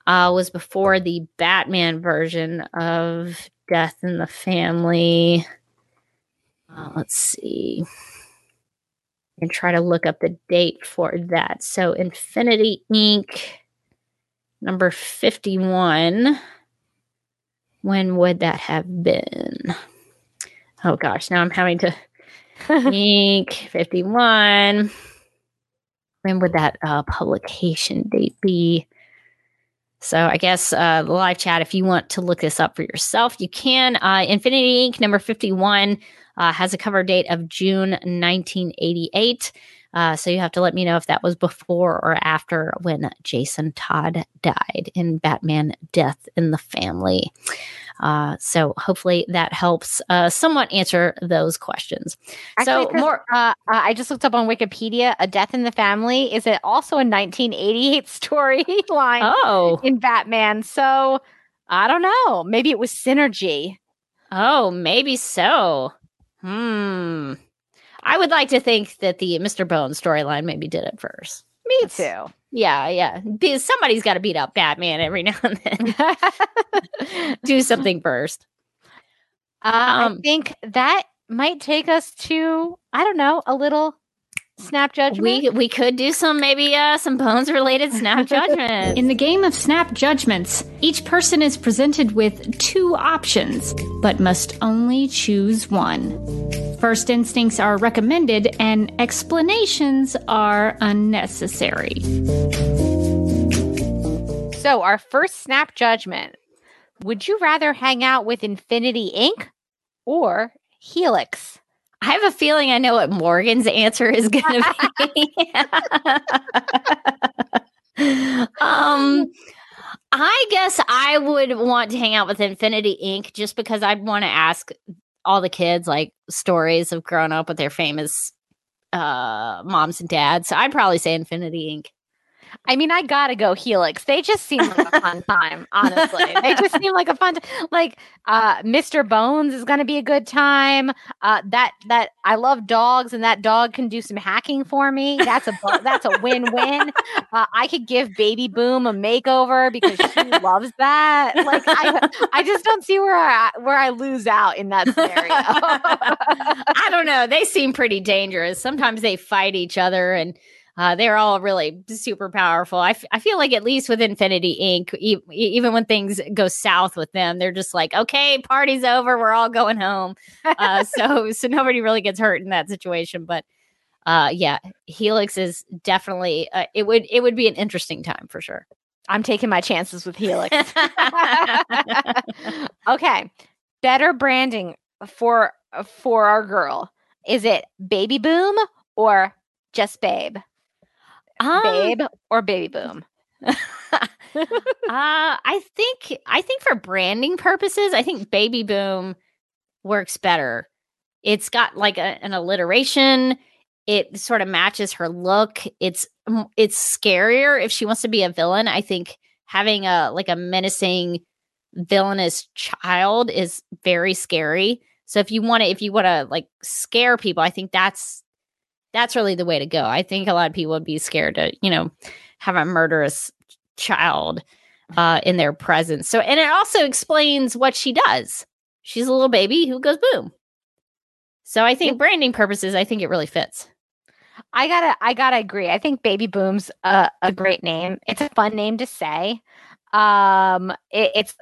uh was before the Batman version of Death in the Family. Uh, let's see. And try to look up the date for that. So, Infinity Inc. number 51. When would that have been? Oh gosh, now I'm having to Inc. 51. When would that uh, publication date be? So I guess uh, the live chat, if you want to look this up for yourself, you can. Uh, Infinity Inc. number 51 uh, has a cover date of June 1988. Uh, so you have to let me know if that was before or after when Jason Todd died in Batman Death in the Family. Uh, so hopefully that helps uh, somewhat answer those questions. Actually, so more, uh, uh, I just looked up on Wikipedia. A Death in the Family is it also a 1988 storyline? Oh, in Batman. So I don't know. Maybe it was synergy. Oh, maybe so. Hmm. I would like to think that the Mr. Bones storyline maybe did it first. Me too. Yeah, yeah. Because somebody's got to beat up Batman every now and then. Do something first. Um, I think that might take us to I don't know a little snap judgment? We we could do some maybe uh, some bones related snap judgments. In the game of snap judgments, each person is presented with two options, but must only choose one. First instincts are recommended and explanations are unnecessary. So, our first snap judgment. Would you rather hang out with Infinity Inc. or Helix? I have a feeling I know what Morgan's answer is going to be. um, I guess I would want to hang out with Infinity Inc. just because I'd want to ask all the kids like stories of growing up with their famous uh, moms and dads. So I'd probably say Infinity Inc. I mean, I gotta go Helix. They just seem like a fun time, honestly. they just seem like a fun, t- like uh, Mr. Bones is gonna be a good time. Uh, that that I love dogs, and that dog can do some hacking for me. That's a that's a win win. Uh, I could give Baby Boom a makeover because she loves that. Like I, I just don't see where I where I lose out in that scenario. I don't know. They seem pretty dangerous. Sometimes they fight each other and uh, they're all really super powerful. I, f- I feel like at least with Infinity Inc., e- even when things go south with them, they're just like, okay, party's over, we're all going home. Uh, so so nobody really gets hurt in that situation. But uh, yeah, Helix is definitely uh, it would it would be an interesting time for sure. I'm taking my chances with Helix. okay, better branding for for our girl. Is it Baby Boom or just Babe? Um, Babe or Baby Boom? uh, I think I think for branding purposes, I think Baby Boom works better. It's got like a, an alliteration. It sort of matches her look. It's it's scarier if she wants to be a villain. I think having a like a menacing villainous child is very scary. So if you want to if you want to like scare people, I think that's that's really the way to go. I think a lot of people would be scared to, you know, have a murderous child uh, in their presence. So, and it also explains what she does. She's a little baby who goes boom. So, I think branding purposes, I think it really fits. I gotta, I gotta agree. I think Baby Boom's a, a great name. It's a fun name to say. Um, it, it's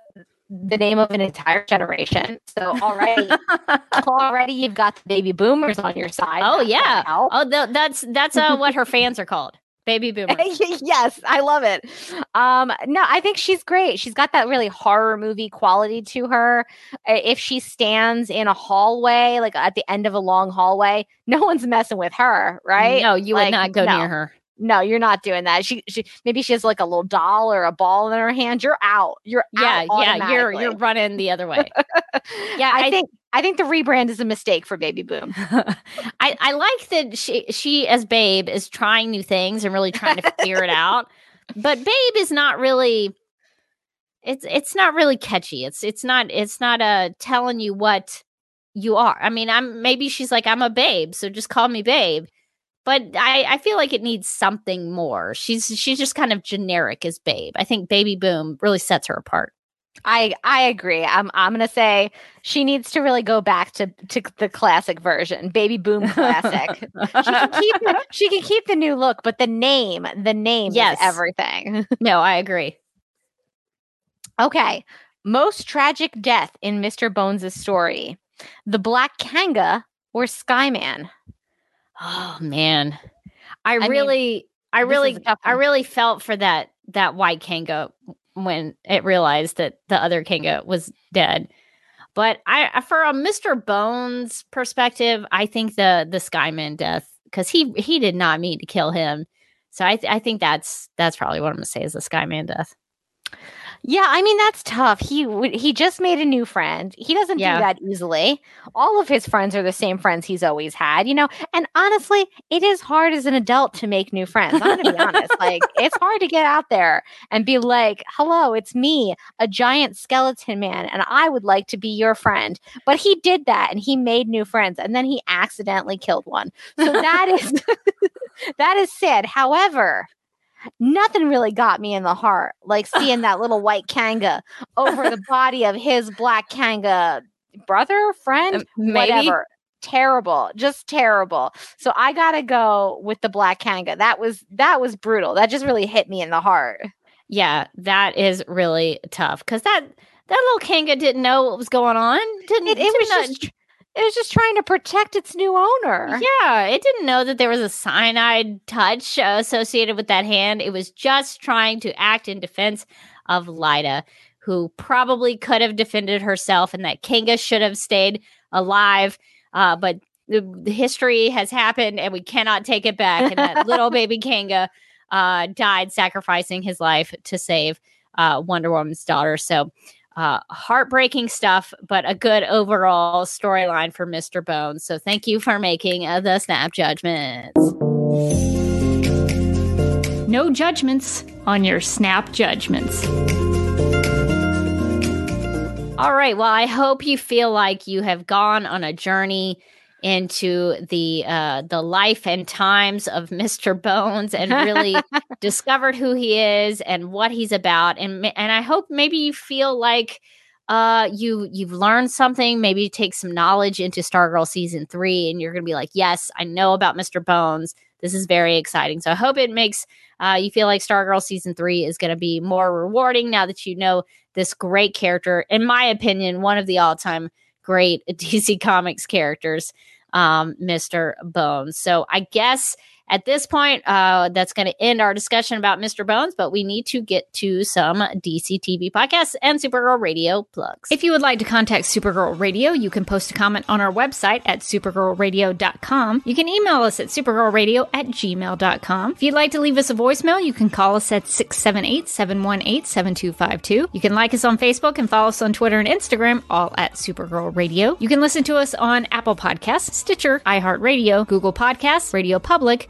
the name of an entire generation. So already, already you've got the baby boomers on your side. Oh yeah. Oh, th- that's that's uh, what her fans are called, baby boomers. yes, I love it. Um, no, I think she's great. She's got that really horror movie quality to her. If she stands in a hallway, like at the end of a long hallway, no one's messing with her, right? No, you Like, would not go no. near her. No, you're not doing that. She, she maybe she has like a little doll or a ball in her hand. You're out. You're Yeah, out yeah, you're you're running the other way. yeah, I, I think I think the rebrand is a mistake for Baby Boom. I, I like that she she as Babe is trying new things and really trying to figure it out. But Babe is not really it's it's not really catchy. It's it's not it's not uh telling you what you are. I mean, I'm maybe she's like, I'm a babe, so just call me babe. But I, I feel like it needs something more. She's she's just kind of generic as babe. I think Baby Boom really sets her apart. I I agree. I'm I'm gonna say she needs to really go back to to the classic version, Baby Boom classic. she can keep the, she can keep the new look, but the name, the name Yes. is everything. no, I agree. okay. Most tragic death in Mr. Bones' story. The Black Kanga or Skyman? Oh man, I, mean, really, I really, I really felt for that that white Kanga when it realized that the other Kanga was dead. But I, I- for a Mr. Bones perspective, I think the the Skyman death because he he did not mean to kill him. So I th- I think that's that's probably what I'm gonna say is the Skyman death. Yeah, I mean that's tough. He he just made a new friend. He doesn't Yeah. do that easily. All of his friends are the same friends he's always had, you know. And honestly, it is hard as an adult to make new friends. I'm to be honest. Like it's hard to get out there and be like, "Hello, it's me, a giant skeleton man, and I would like to be your friend." But he did that and he made new friends and then he accidentally killed one. So that is that is sad. However, nothing really got me in the heart like seeing that little white kanga over the body of his black kanga brother friend maybe. whatever terrible just terrible so i gotta go with the black kanga that was that was brutal that just really hit me in the heart Yeah, that is really tough because that that little Kanga didn't know what was going on. Didn't it, it did was not- just it was just trying to protect its new owner Yeah, it didn't know that there was a cyanide touch uh, associated with that hand. It was just trying to act in defense of Lyta, who probably could have defended herself, and that Kanga should have stayed alive. Uh, but the, the history has happened, and we cannot take it back. And that little baby Kanga uh, died, sacrificing his life to save uh, Wonder Woman's daughter. So. Uh, heartbreaking stuff, but a good overall storyline for Mr. Bones. So thank you for making uh, the snap judgments. No judgments on your snap judgments. All right. Well, I hope you feel like you have gone on a journey into the uh, the life and times of Mr. Bones and really discovered who he is and what he's about. And and I hope maybe you feel like uh you you've learned something maybe you take some knowledge into stargirl season three and you're gonna be like yes i know about mr bones this is very exciting so i hope it makes uh, you feel like stargirl season three is gonna be more rewarding now that you know this great character in my opinion one of the all-time great dc comics characters um, Mr. Bones. So I guess at this point, uh, that's going to end our discussion about Mr. Bones, but we need to get to some DC TV podcasts and Supergirl Radio plugs. If you would like to contact Supergirl Radio, you can post a comment on our website at supergirlradio.com. You can email us at supergirlradio at gmail.com. If you'd like to leave us a voicemail, you can call us at 678 718 7252. You can like us on Facebook and follow us on Twitter and Instagram, all at Supergirl Radio. You can listen to us on Apple Podcasts, Stitcher, iHeartRadio, Google Podcasts, RadioPublic,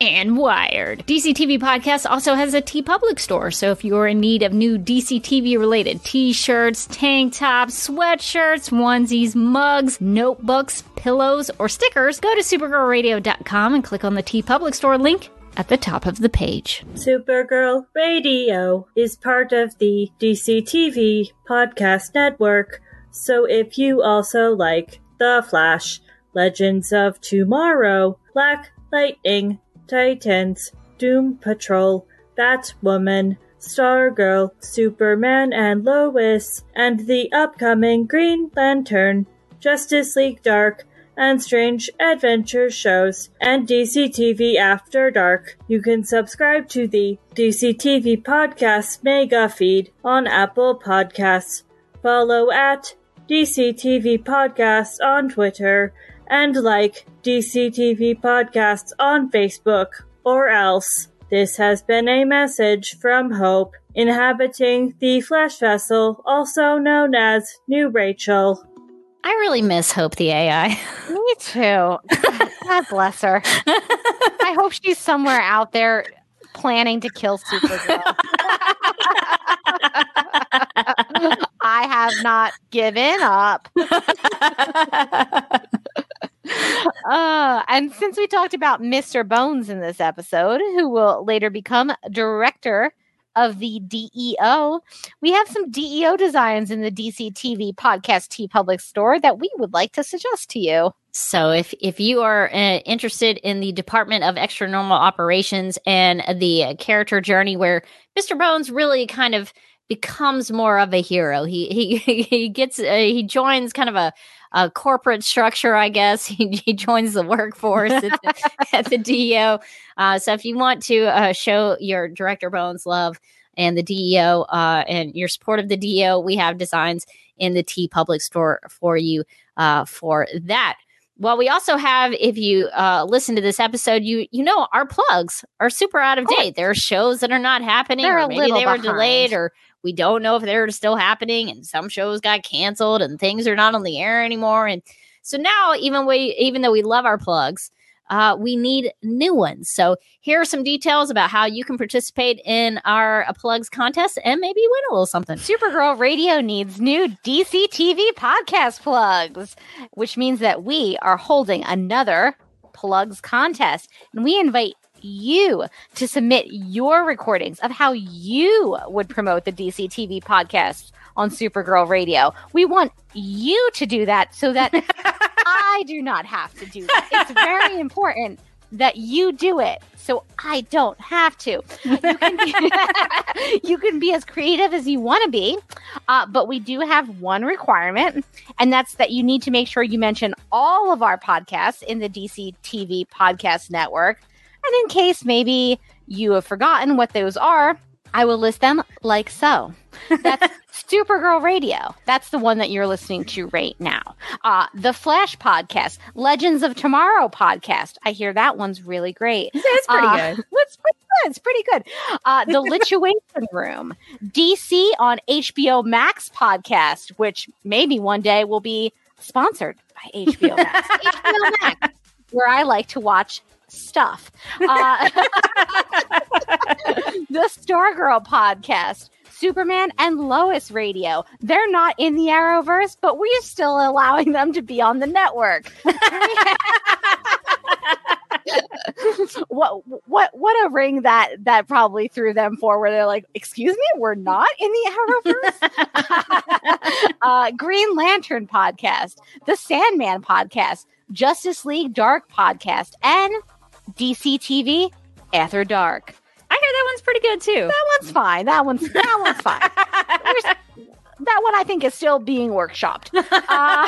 and Wired. DC TV Podcast also has a TeePublic store, so if you're in need of new DC TV related t shirts, tank tops, sweatshirts, onesies, mugs, notebooks, pillows, or stickers, go to supergirlradio.com and click on the TeePublic store link at the top of the page. Supergirl Radio is part of the DC TV podcast network, so if you also like The Flash, Legends of Tomorrow, Black Lightning, Titans, Doom Patrol, Batwoman, Stargirl, Superman and Lois, and the upcoming Green Lantern, Justice League Dark, and Strange Adventure shows, and DC TV After Dark. You can subscribe to the DC TV Podcast Mega Feed on Apple Podcasts. Follow at DC TV Podcasts on Twitter and like DC TV Podcasts on Facebook or else. This has been a message from Hope, inhabiting the Flash vessel, also known as New Rachel. I really miss Hope the AI. Me too. God bless her. I hope she's somewhere out there planning to kill Supergirl. I have not given up. Uh, and since we talked about Mr. Bones in this episode, who will later become director of the DEO, we have some DEO designs in the DC TV podcast TeePublic store that we would like to suggest to you. So if if you are uh, interested in the Department of Extranormal Operations and the uh, character journey where Mr. Bones really kind of becomes more of a hero, he he he gets uh, he joins kind of a a corporate structure, I guess. He, he joins the workforce at, the, at the DEO. Uh, so if you want to uh, show your director Bones love and the DEO uh, and your support of the DEO, we have designs in the TeePublic store for you uh, for that. Well, we also have, if you uh, listen to this episode, you you know our plugs are super out of date. There are shows that are not happening, They're or maybe they were behind. delayed, or we don't know if they're still happening, and some shows got canceled, and things are not on the air anymore. And so now, even we, even though we love our plugs, uh, we need new ones. So here are some details about how you can participate in our uh, plugs contest and maybe win a little something. Supergirl Radio needs new DC TV podcast plugs, which means that we are holding another plugs contest. And we invite you to submit your recordings of how you would promote the DC TV podcast on Supergirl Radio. We want you to do that so that I do not have to do that. It's very important that you do it so I don't have to. You can be, you can be as creative as you want to be, uh, but we do have one requirement, and that's that you need to make sure you mention all of our podcasts in the DC TV Podcast Network. And in case maybe you have forgotten what those are, I will list them like so. That's Supergirl Radio. That's the one that you're listening to right now. Uh, the Flash podcast, Legends of Tomorrow podcast. I hear that one's really great. It's pretty Uh, good. It's pretty good. It's pretty good. Uh, the Lituation Room, DC on HBO Max podcast, which maybe one day will be sponsored by HBO Max. HBO Max, where I like to watch stuff. Uh, the Stargirl podcast. Superman and Lois Radio. They're not in the Arrowverse, but we're still allowing them to be on the network. what what what a ring that that probably threw them for where they're like excuse me we're not in the arrowverse uh green lantern podcast the sandman podcast justice league dark podcast and dc tv After Dark. I hear that one's pretty good too. That one's fine. That one's that one's fine. There's- that one I think is still being workshopped. Uh,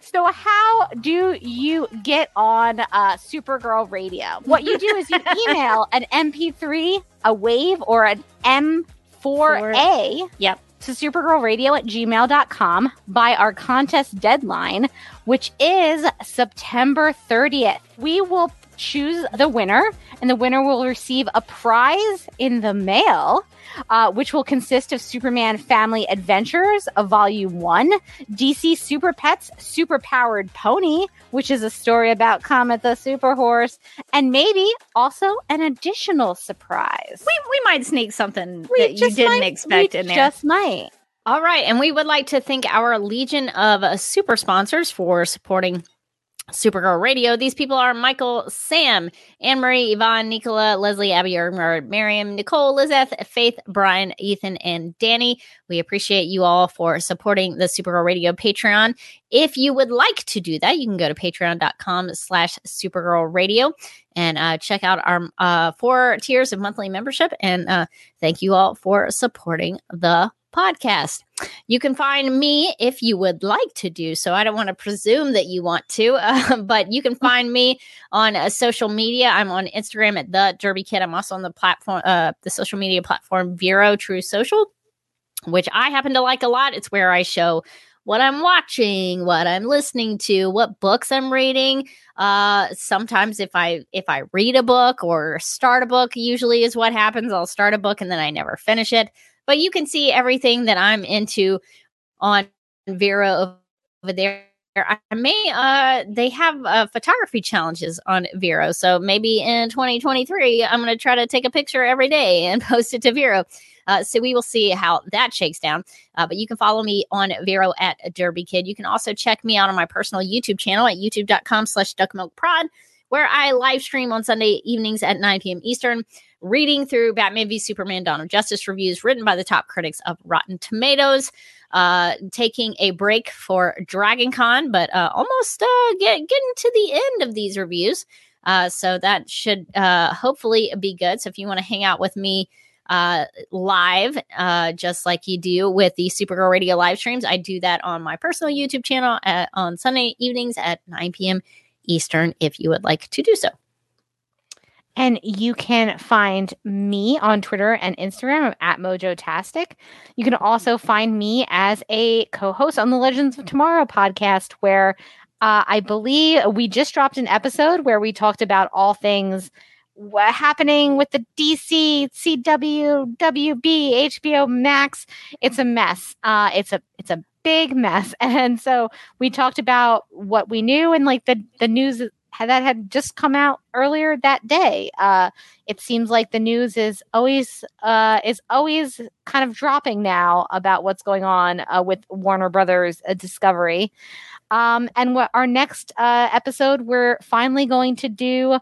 so, how do you get on uh, Supergirl Radio? What you do is you email an MP3, a wave, or an M4A. Yep. To supergirlradio at gmail.com by our contest deadline, which is September 30th. We will choose the winner, and the winner will receive a prize in the mail uh, which will consist of Superman Family Adventures, a Volume 1, DC Super Pets, Super Powered Pony, which is a story about Comet the Super Horse, and maybe also an additional surprise. We, we might sneak something We that you didn't might- expect we in there. Just might. All right. And we would like to thank our legion of uh, super sponsors for supporting Supergirl Radio. These people are Michael, Sam, Anne Marie, Yvonne, Nicola, Leslie, Abby, Irma, Miriam, Nicole, Lizeth, Faith, Brian, Ethan, and Danny. We appreciate you all for supporting the Supergirl Radio Patreon. If you would like to do that, you can go to patreon.com slash Supergirl Radio and uh, check out our uh, four tiers of monthly membership. And uh, thank you all for supporting the podcast. You can find me if you would like to do so. I don't want to presume that you want to, uh, but you can find me on uh, social media. I'm on Instagram at the Derby Kid. I'm also on the platform, uh, the social media platform Vero True Social, which I happen to like a lot. It's where I show what I'm watching, what I'm listening to, what books I'm reading. Uh, sometimes if I if I read a book or start a book, usually is what happens. I'll start a book and then I never finish it but you can see everything that I'm into on Vero over there. I may uh they have uh photography challenges on Vero. So maybe in 2023 I'm going to try to take a picture every day and post it to Vero. Uh, so we will see how that shakes down. Uh, but you can follow me on Vero at Derby Kid. You can also check me out on my personal YouTube channel at youtube.com slash duckmilkprod, where I live stream on Sunday evenings at 9 p.m. Eastern reading through Batman v Superman Dawn of Justice reviews written by the top critics of Rotten Tomatoes. Uh, taking a break for Dragon Con, but uh, almost uh, get, getting to the end of these reviews. Uh, so that should uh, hopefully be good. So if you want to hang out with me uh, live, uh, just like you do with the Supergirl Radio live streams, I do that on my personal YouTube channel at, on Sunday evenings at 9 p.m. Eastern if you would like to do so. And you can find me on Twitter and Instagram I'm at Mojotastic. You can also find me as a co-host on the Legends of Tomorrow podcast, where uh, I believe we just dropped an episode where we talked about all things what happening with the DC, CW, WB, HBO Max. It's a mess. Uh, it's a it's a big mess, and so we talked about what we knew and like the the news that had just come out earlier that day. Uh, it seems like the news is always uh, is always kind of dropping now about what's going on uh, with Warner Brothers uh, Discovery. Um, and what our next uh, episode, we're finally going to do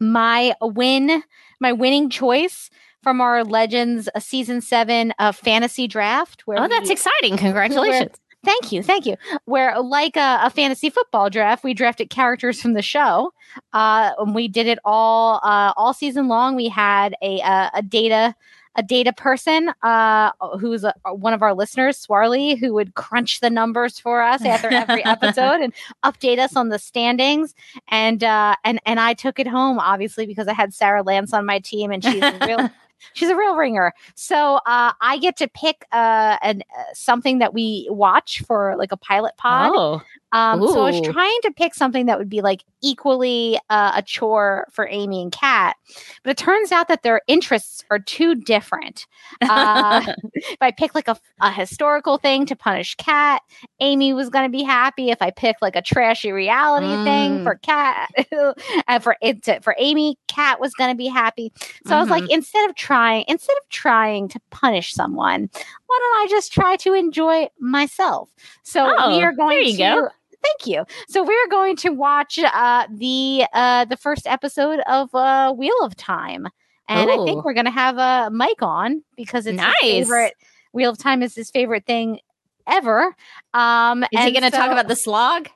my win, my winning choice from our Legends uh, season seven uh, fantasy draft. Where Oh, that's we- exciting. Congratulations. Thank you, thank you. Where like a, a fantasy football draft, we drafted characters from the show. Uh, and we did it all uh, all season long. We had a a, a data a data person uh, who's a, one of our listeners, Swarley, who would crunch the numbers for us after every episode and update us on the standings. And uh, and and I took it home, obviously, because I had Sara Lance on my team, and she's a real. She's a real ringer. So uh, I get to pick uh, an, uh, something that we watch for like a pilot pod. Oh. Um, so I was trying to pick something that would be like equally uh, a chore for Amy and Kat, but it turns out that their interests are too different. Uh, if I pick like a, a historical thing to punish Kat, Amy was going to be happy. If I pick like a trashy reality thing Mm. for Kat, and for it to, for Amy, Kat was going to be happy. So I was like, instead of trying, instead of trying to punish someone, why don't I just try to enjoy myself? So we Oh, are going to. go. Thank you. So we're going to watch uh, the uh, the first episode of uh, Wheel of Time, and I think we're going to have a mic on because it's his Nice. favorite. Wheel of Time is his favorite thing ever. Um, Is he going to talk about the slog?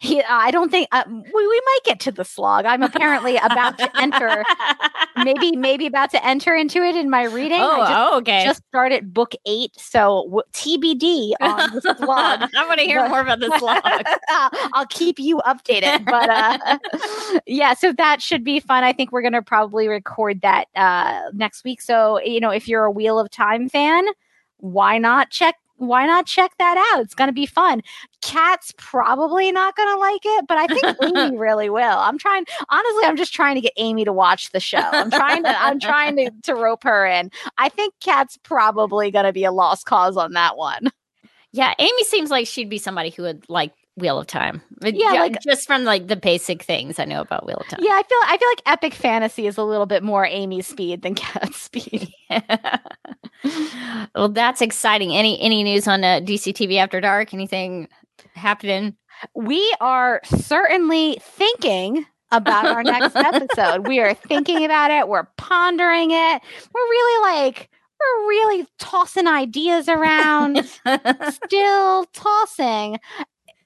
He, I don't think uh, we, we might get to the slog. I'm apparently about to enter, maybe maybe about to enter into it in my reading. I Oh, just, oh, okay. just started book eight, so TBD on the slog. I want to hear But- more about the slog. I'll keep you updated. But uh, yeah, so that should be fun. I think we're going to probably record that uh, next week. So, you know, if you're a Wheel of Time fan, why not check? Why not check that out? It's going to be fun. Kat's probably not going to like it, but I think Amy really will. I'm trying. Honestly, I'm just trying to get Amy to watch the show. I'm trying to. I'm trying to, to rope her in. I think Kat's probably going to be a lost cause on that one. Yeah, Amy seems like she'd be somebody who would like Wheel of Time. Yeah, like- just from like the basic things I know about Wheel of Time. Yeah, I feel I feel like epic fantasy is a little bit more Amy's speed than Kat's speed. well, that's exciting. Any any news on uh, DC TV After Dark? Anything happening? We are certainly thinking about our next episode. We are thinking about it. We're pondering it. We're really like we're really tossing ideas around. Still tossing.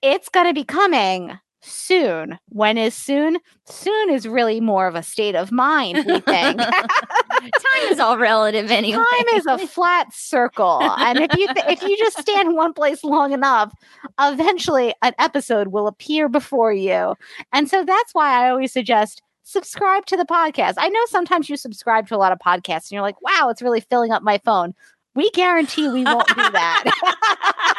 It's going to be coming soon. When is soon? Soon is really more of a state of mind, we think. Time is all relative anyway. time is a flat circle and if you th- if you just stand in one place long enough eventually an episode will appear before you and so that's why i always suggest subscribe to the podcast i know sometimes you subscribe to a lot of podcasts and you're like wow it's really filling up my phone we guarantee we won't do that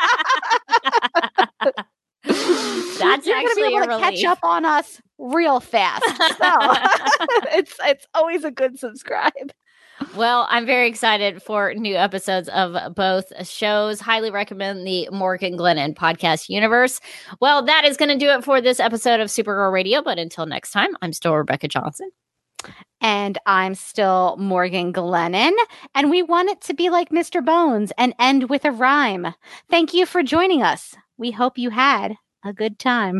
That's you're gonna be able to catch up on us real fast so it's it's always a good subscribe Well, I'm very excited for new episodes of both shows. Highly recommend the Morgan Glennon podcast universe. Well, that is going to do it for this episode of Supergirl Radio. But until next time, I'm still Rebecca Johnson. And I'm still Morgan Glennon. And we want it to be like Mr. Bones and end with a rhyme. Thank you for joining us. We hope you had a good time.